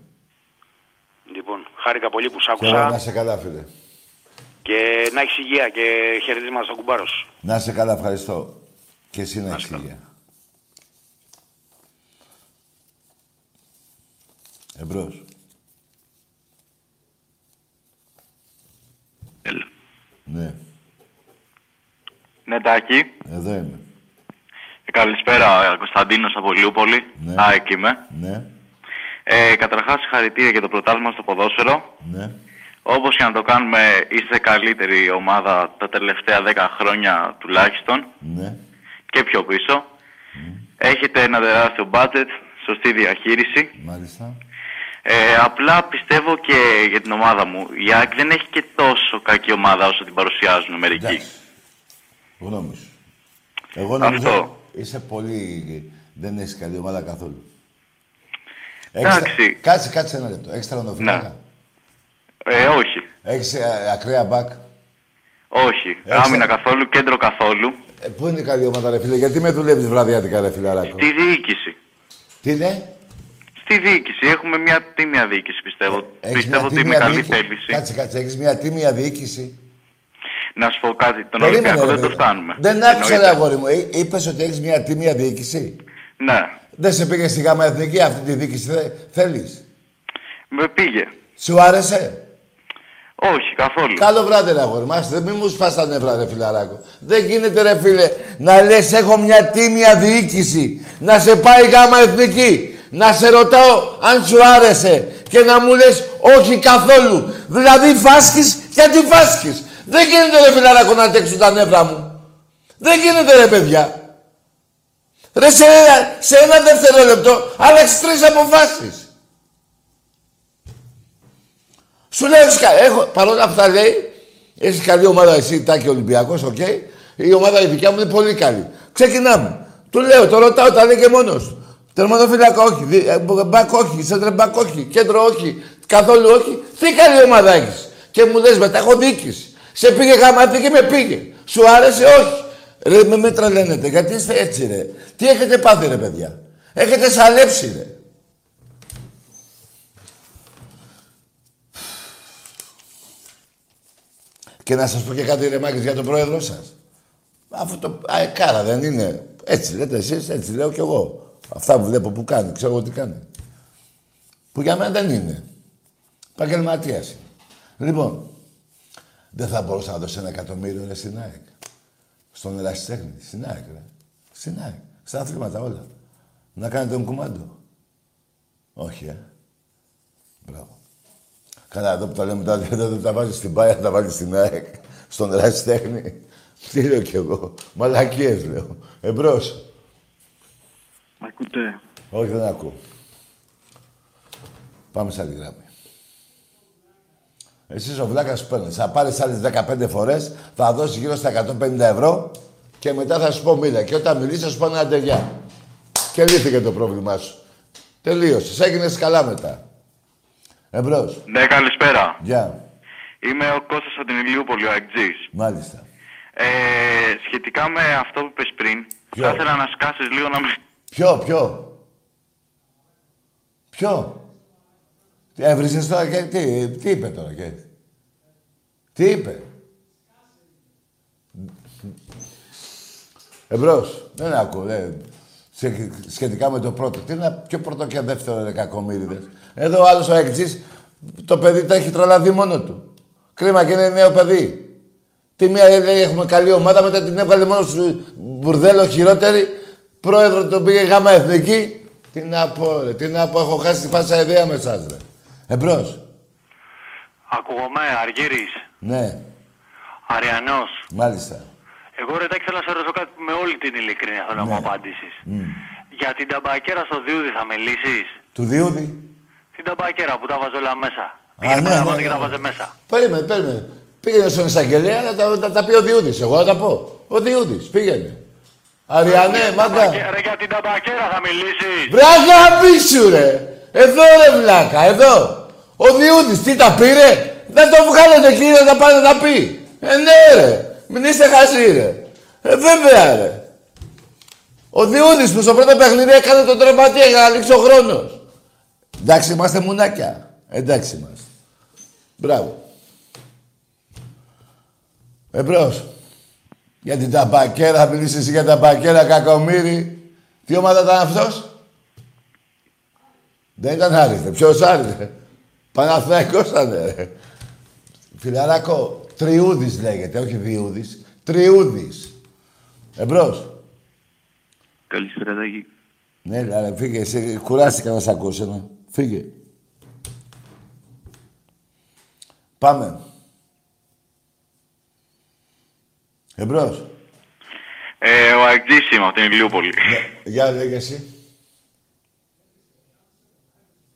Λοιπόν, χάρηκα πολύ που σ' Θέλω να άκουσα είσαι καλά, φίλε. Και να έχεις υγεία και χαιρετίσματα στον κουμπάρος σου. Να είσαι καλά, ευχαριστώ. Και εσύ να έχεις υγεία. Εμπρός. Ναι, Ναι, Τάκη. εδώ είμαι. Ε, Καλησπέρα, Κωνσταντίνος από Λιούπολη. Ναι. Α, εκεί είμαι. Ναι, Ε, καταρχάς, συγχαρητήρια για το πρωτάθλημα στο ποδόσφαιρο. ναι. Όπως και να το κάνουμε, είστε καλύτερη ομάδα τα τελευταία 10 χρόνια τουλάχιστον Ναι. και πιο πίσω. Έχετε ένα τεράστιο budget, σωστή διαχείριση. Μάλιστα. Ε, απλά πιστεύω και για την ομάδα μου. Η ΑΕΚ δεν έχει και τόσο κακή ομάδα όσο την παρουσιάζουν μερικοί. Γνώμης σου. Εγώ νομίζω Αυτό. είσαι πολύ... Δεν έχεις καλή ομάδα καθόλου. Εντάξει. Κάτσε, κάτσε ένα λεπτό. Έχεις τερματοφύλακα. Ε, όχι. Έχεις ε, ακραία μπακ; Όχι. Έχεις- Άμυνα καθόλου, κέντρο καθόλου. Ε, πού είναι η καλή ομάδα, ρε φίλε; Γιατί με δουλεύεις βραδιάτικα, ρε φιλαράκο. Στη διοίκηση. Τι είναι; Στη διοίκηση. Έχουμε μια τίμια διοίκηση, πιστεύω. Έχεις πιστεύω μια ότι με τίμια καλή διοίκηση. θέληση. Κάτσε, κάτσε. Έχεις μια τίμια διοίκηση; Να σου πω κάτι. Τον Περίμενε, Ολυμπιακό ρε δεν το παιδί. φτάνουμε. Δεν άκουσα, ρε Εννοείται. αγόρι μου. Ε, είπες ότι έχεις μια τίμια διοίκηση; Ναι. Δεν σε πήγε στη γάμα εθνική αυτή τη διοίκηση. Θε, θέλεις; Με πήγε. Σου άρεσε; Όχι, καθόλου. Καλό βράδυ, ρε αγόρι μας. Δεν μην μου σπάς τα νεύρα, ρε φιλαράκο. Δεν γίνεται, ρε φίλε, να λες έχω μια τίμια διοίκηση. Να σε πάει γάμα εθνική. Να σε ρωτάω αν σου άρεσε. Και να μου λες όχι καθόλου. Δηλαδή φάσκεις γιατί φάσκεις. Δεν γίνεται, ρε φιλαράκο, να αντέξουν τα νεύρα μου. Δεν γίνεται, ρε παιδιά. Ρε, σε, ένα- σε ένα δευτερόλεπτο άλλαξες τρεις αποφάσεις. Σου λέω, έχεις κα- έχω, παρόλα αυτά λέει, έχεις καλή ομάδα εσύ, Τάκη Ολυμπιακός, οκ. Η ομάδα η δικιά μου είναι πολύ καλή. Ξεκινάμε. Του λέω, το ρωτάω, τα λέει και μόνος. του. Τερματοφύλακα όχι, δι- ε, μπακ όχι, σέντρε μπακ όχι, κέντρο όχι, καθόλου όχι. Τι καλή ομάδα έχεις. Και μου λες μετά έχω διοίκηση. Σε πήγε γαμάτι και με πήγε. Σου άρεσε όχι. Ρε με με τρελαίνετε. Γιατί είστε έτσι ρε. Τι έχετε πάθει ρε παιδιά. Έχετε σαλέψει ρε. Και να σας πω και κάτι ρε Μάκης, για τον πρόεδρό σας. Αυτό το αεκάρα δεν είναι. Έτσι λέτε εσείς, έτσι λέω κι εγώ. Αυτά που βλέπω που κάνει, ξέρω εγώ τι κάνει. Που για μένα δεν είναι. Επαγγελματίας είναι. Λοιπόν, δεν θα μπορούσα να δώσω ένα εκατομμύριο ρε, στην ΑΕΚ. Στον ερασιτέχνη. Στην ΑΕΚ, ρε. Στην ΑΕΚ. Στα αθλήματα όλα. Να κάνετε τον κουμάντο. Όχι, ε. Μπράβο. Καλά, εδώ που τα λέμε τα δεν τα βάζεις στην Πάια, τα βάζεις στην ΑΕΚ. Στον ερασιτέχνη. Τι λέω κι εγώ. Μαλακίες λέω. Εμπρός. Μ' ακούτε. Όχι, δεν ακούω. Πάμε σε άλλη γράμμη. Εσείς ο βλάκας παίρνεις. Θα πάρεις άλλες 15 φορές, θα δώσεις γύρω στα 150 ευρώ και μετά θα σου πω μίλα. Και όταν μιλήσεις θα σου πω ένα αντεγιά. Και λύθηκε το πρόβλημά σου. Τελείωσες. Έγινες καλά μετά. Εμπρός. Ναι, καλησπέρα. Γεια. Είμαι ο Κώστας από την Ηλιούπολη, ο Αγτζής. Μάλιστα. Ε, σχετικά με αυτό που είπες πριν, Ποιο; θα ήθελα να σκάσεις λίγο να μην... Ποιο, ποιο; Ποιο; Τι έβρισες τώρα και τι, τι είπε τώρα και. Τι είπε; Εμπρός. Δεν ακούω. Δεν. Σε- σχετικά με το πρώτο. Τι είναι πιο πρώτο και δεύτερο ρε κακομύριδες. Εδώ ο άλλος ο εκτζής, το παιδί τα έχει τρολαδεί μόνο του. Κρίμα και είναι νέο παιδί. Τη μία λέει έχουμε καλή ομάδα, μετά την έβγαλε μόνο σου μπουρδέλο χειρότερη. Πρόεδρο τον πήγε γάμα εθνική. Τι να πω ρε, τι να πω, έχω χάσει τη φάσα ιδέα με εσάς ρε. Εμπρός. Ακούγομαι, Αργύρης, Ναι, Αριανός. μάλιστα. Εγώ ρε, εντάξει, θέλω να σε ρωτήσω κάτι που με όλη την ειλικρίνεια θέλω να μου απαντήσεις. Μμ. Για την ταμπακέρα στο Διούδη θα με λύσεις. Του Διούδη. Την ταμπακέρα που τα βάζω όλα μέσα. Α, Πήγαινε ναι, παραπάνω ναι, και ναι. τα βάζε μέσα. Περίμενε, περίμενε. Πήγαινε στον εισαγγελέα να τα, να τα πει ο Διούδης. Εγώ θα τα πω. Ο Διούδης, πήγαινε. Αριανέ, μάγκα. Ρε, για την ταμπακέρα θα μιλήσεις. Βρε αγάπη σου ρε. Εδώ ρε βλάκα, εδώ. Ο Διούδης τι τα πήρε; Δεν το βγάλετε κύριε να πάνε να πει. Ε ναι ρε. Μην είστε χαζοί ρε. Ε βέβαια ρε. Ο Διούδης που στο πρώτο παιχνίδι έκανε τον τρεματία για να λήξει ο χρόνος. Εντάξει είμαστε μουνάκια. Εντάξει είμαστε. Μπράβο. Εμπρός. Για την ταμπακέρα, θα μιλήσεις εσύ για ταμπακέρα, κακομύρι. Τι ομάδα ήταν αυτός; Δεν ήταν Άρης, ρε. Ποιος Άρης, ρε. Παναθηναϊκός ήταν, ρε. Φιλαράκο, Τριούδης λέγεται, όχι Διούδης. Τριούδης. Εμπρός. Καλησπέρα, Τάκη. Ναι, ρε, φύγε, εσύ, κουράστηκα να σ' ακούσω, ναι. Φύγε. Πάμε. Εμπρός. Ε, ο Αγτζής είμαι από την Ηλιούπολη. Για λέγε εσύ.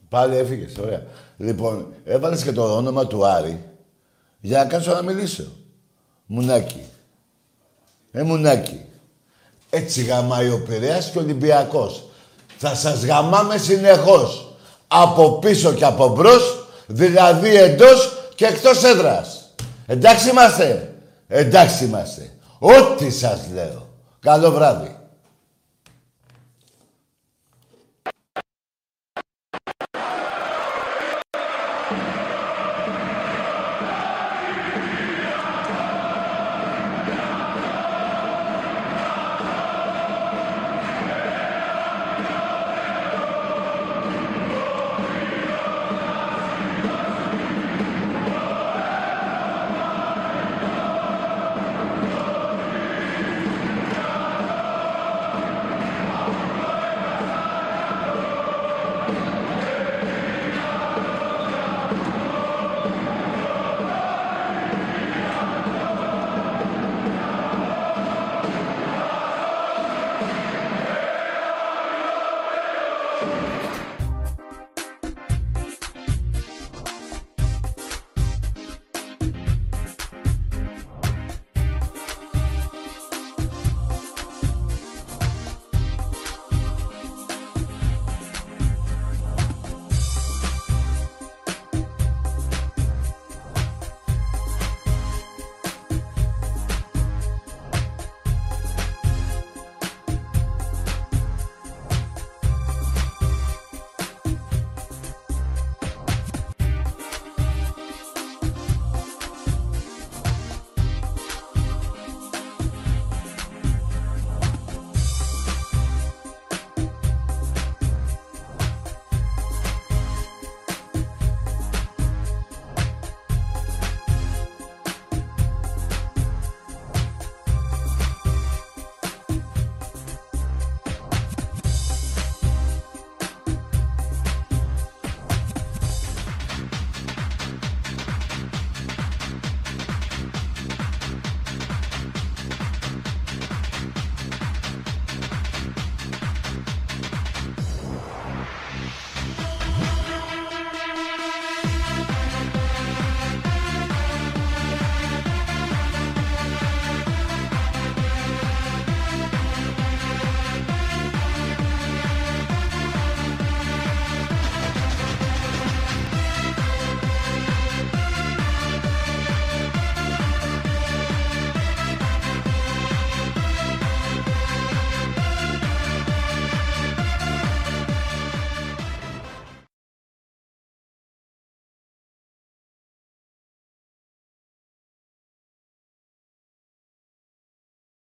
Πάλι έφυγες, ωραία. Λοιπόν, έβαλες και το όνομα του Άρη για να κάτσω να μιλήσω. Μουνάκι. Ε, μουνάκι. Έτσι γαμάει ο Πειραιάς και ο Ολυμπιακός. Θα σας γαμάμε συνεχώς από πίσω και από μπρος, δηλαδή εντός και εκτός έδρας. Εντάξει είμαστε. Εντάξει είμαστε. Ό,τι σας λέω. Καλό βράδυ.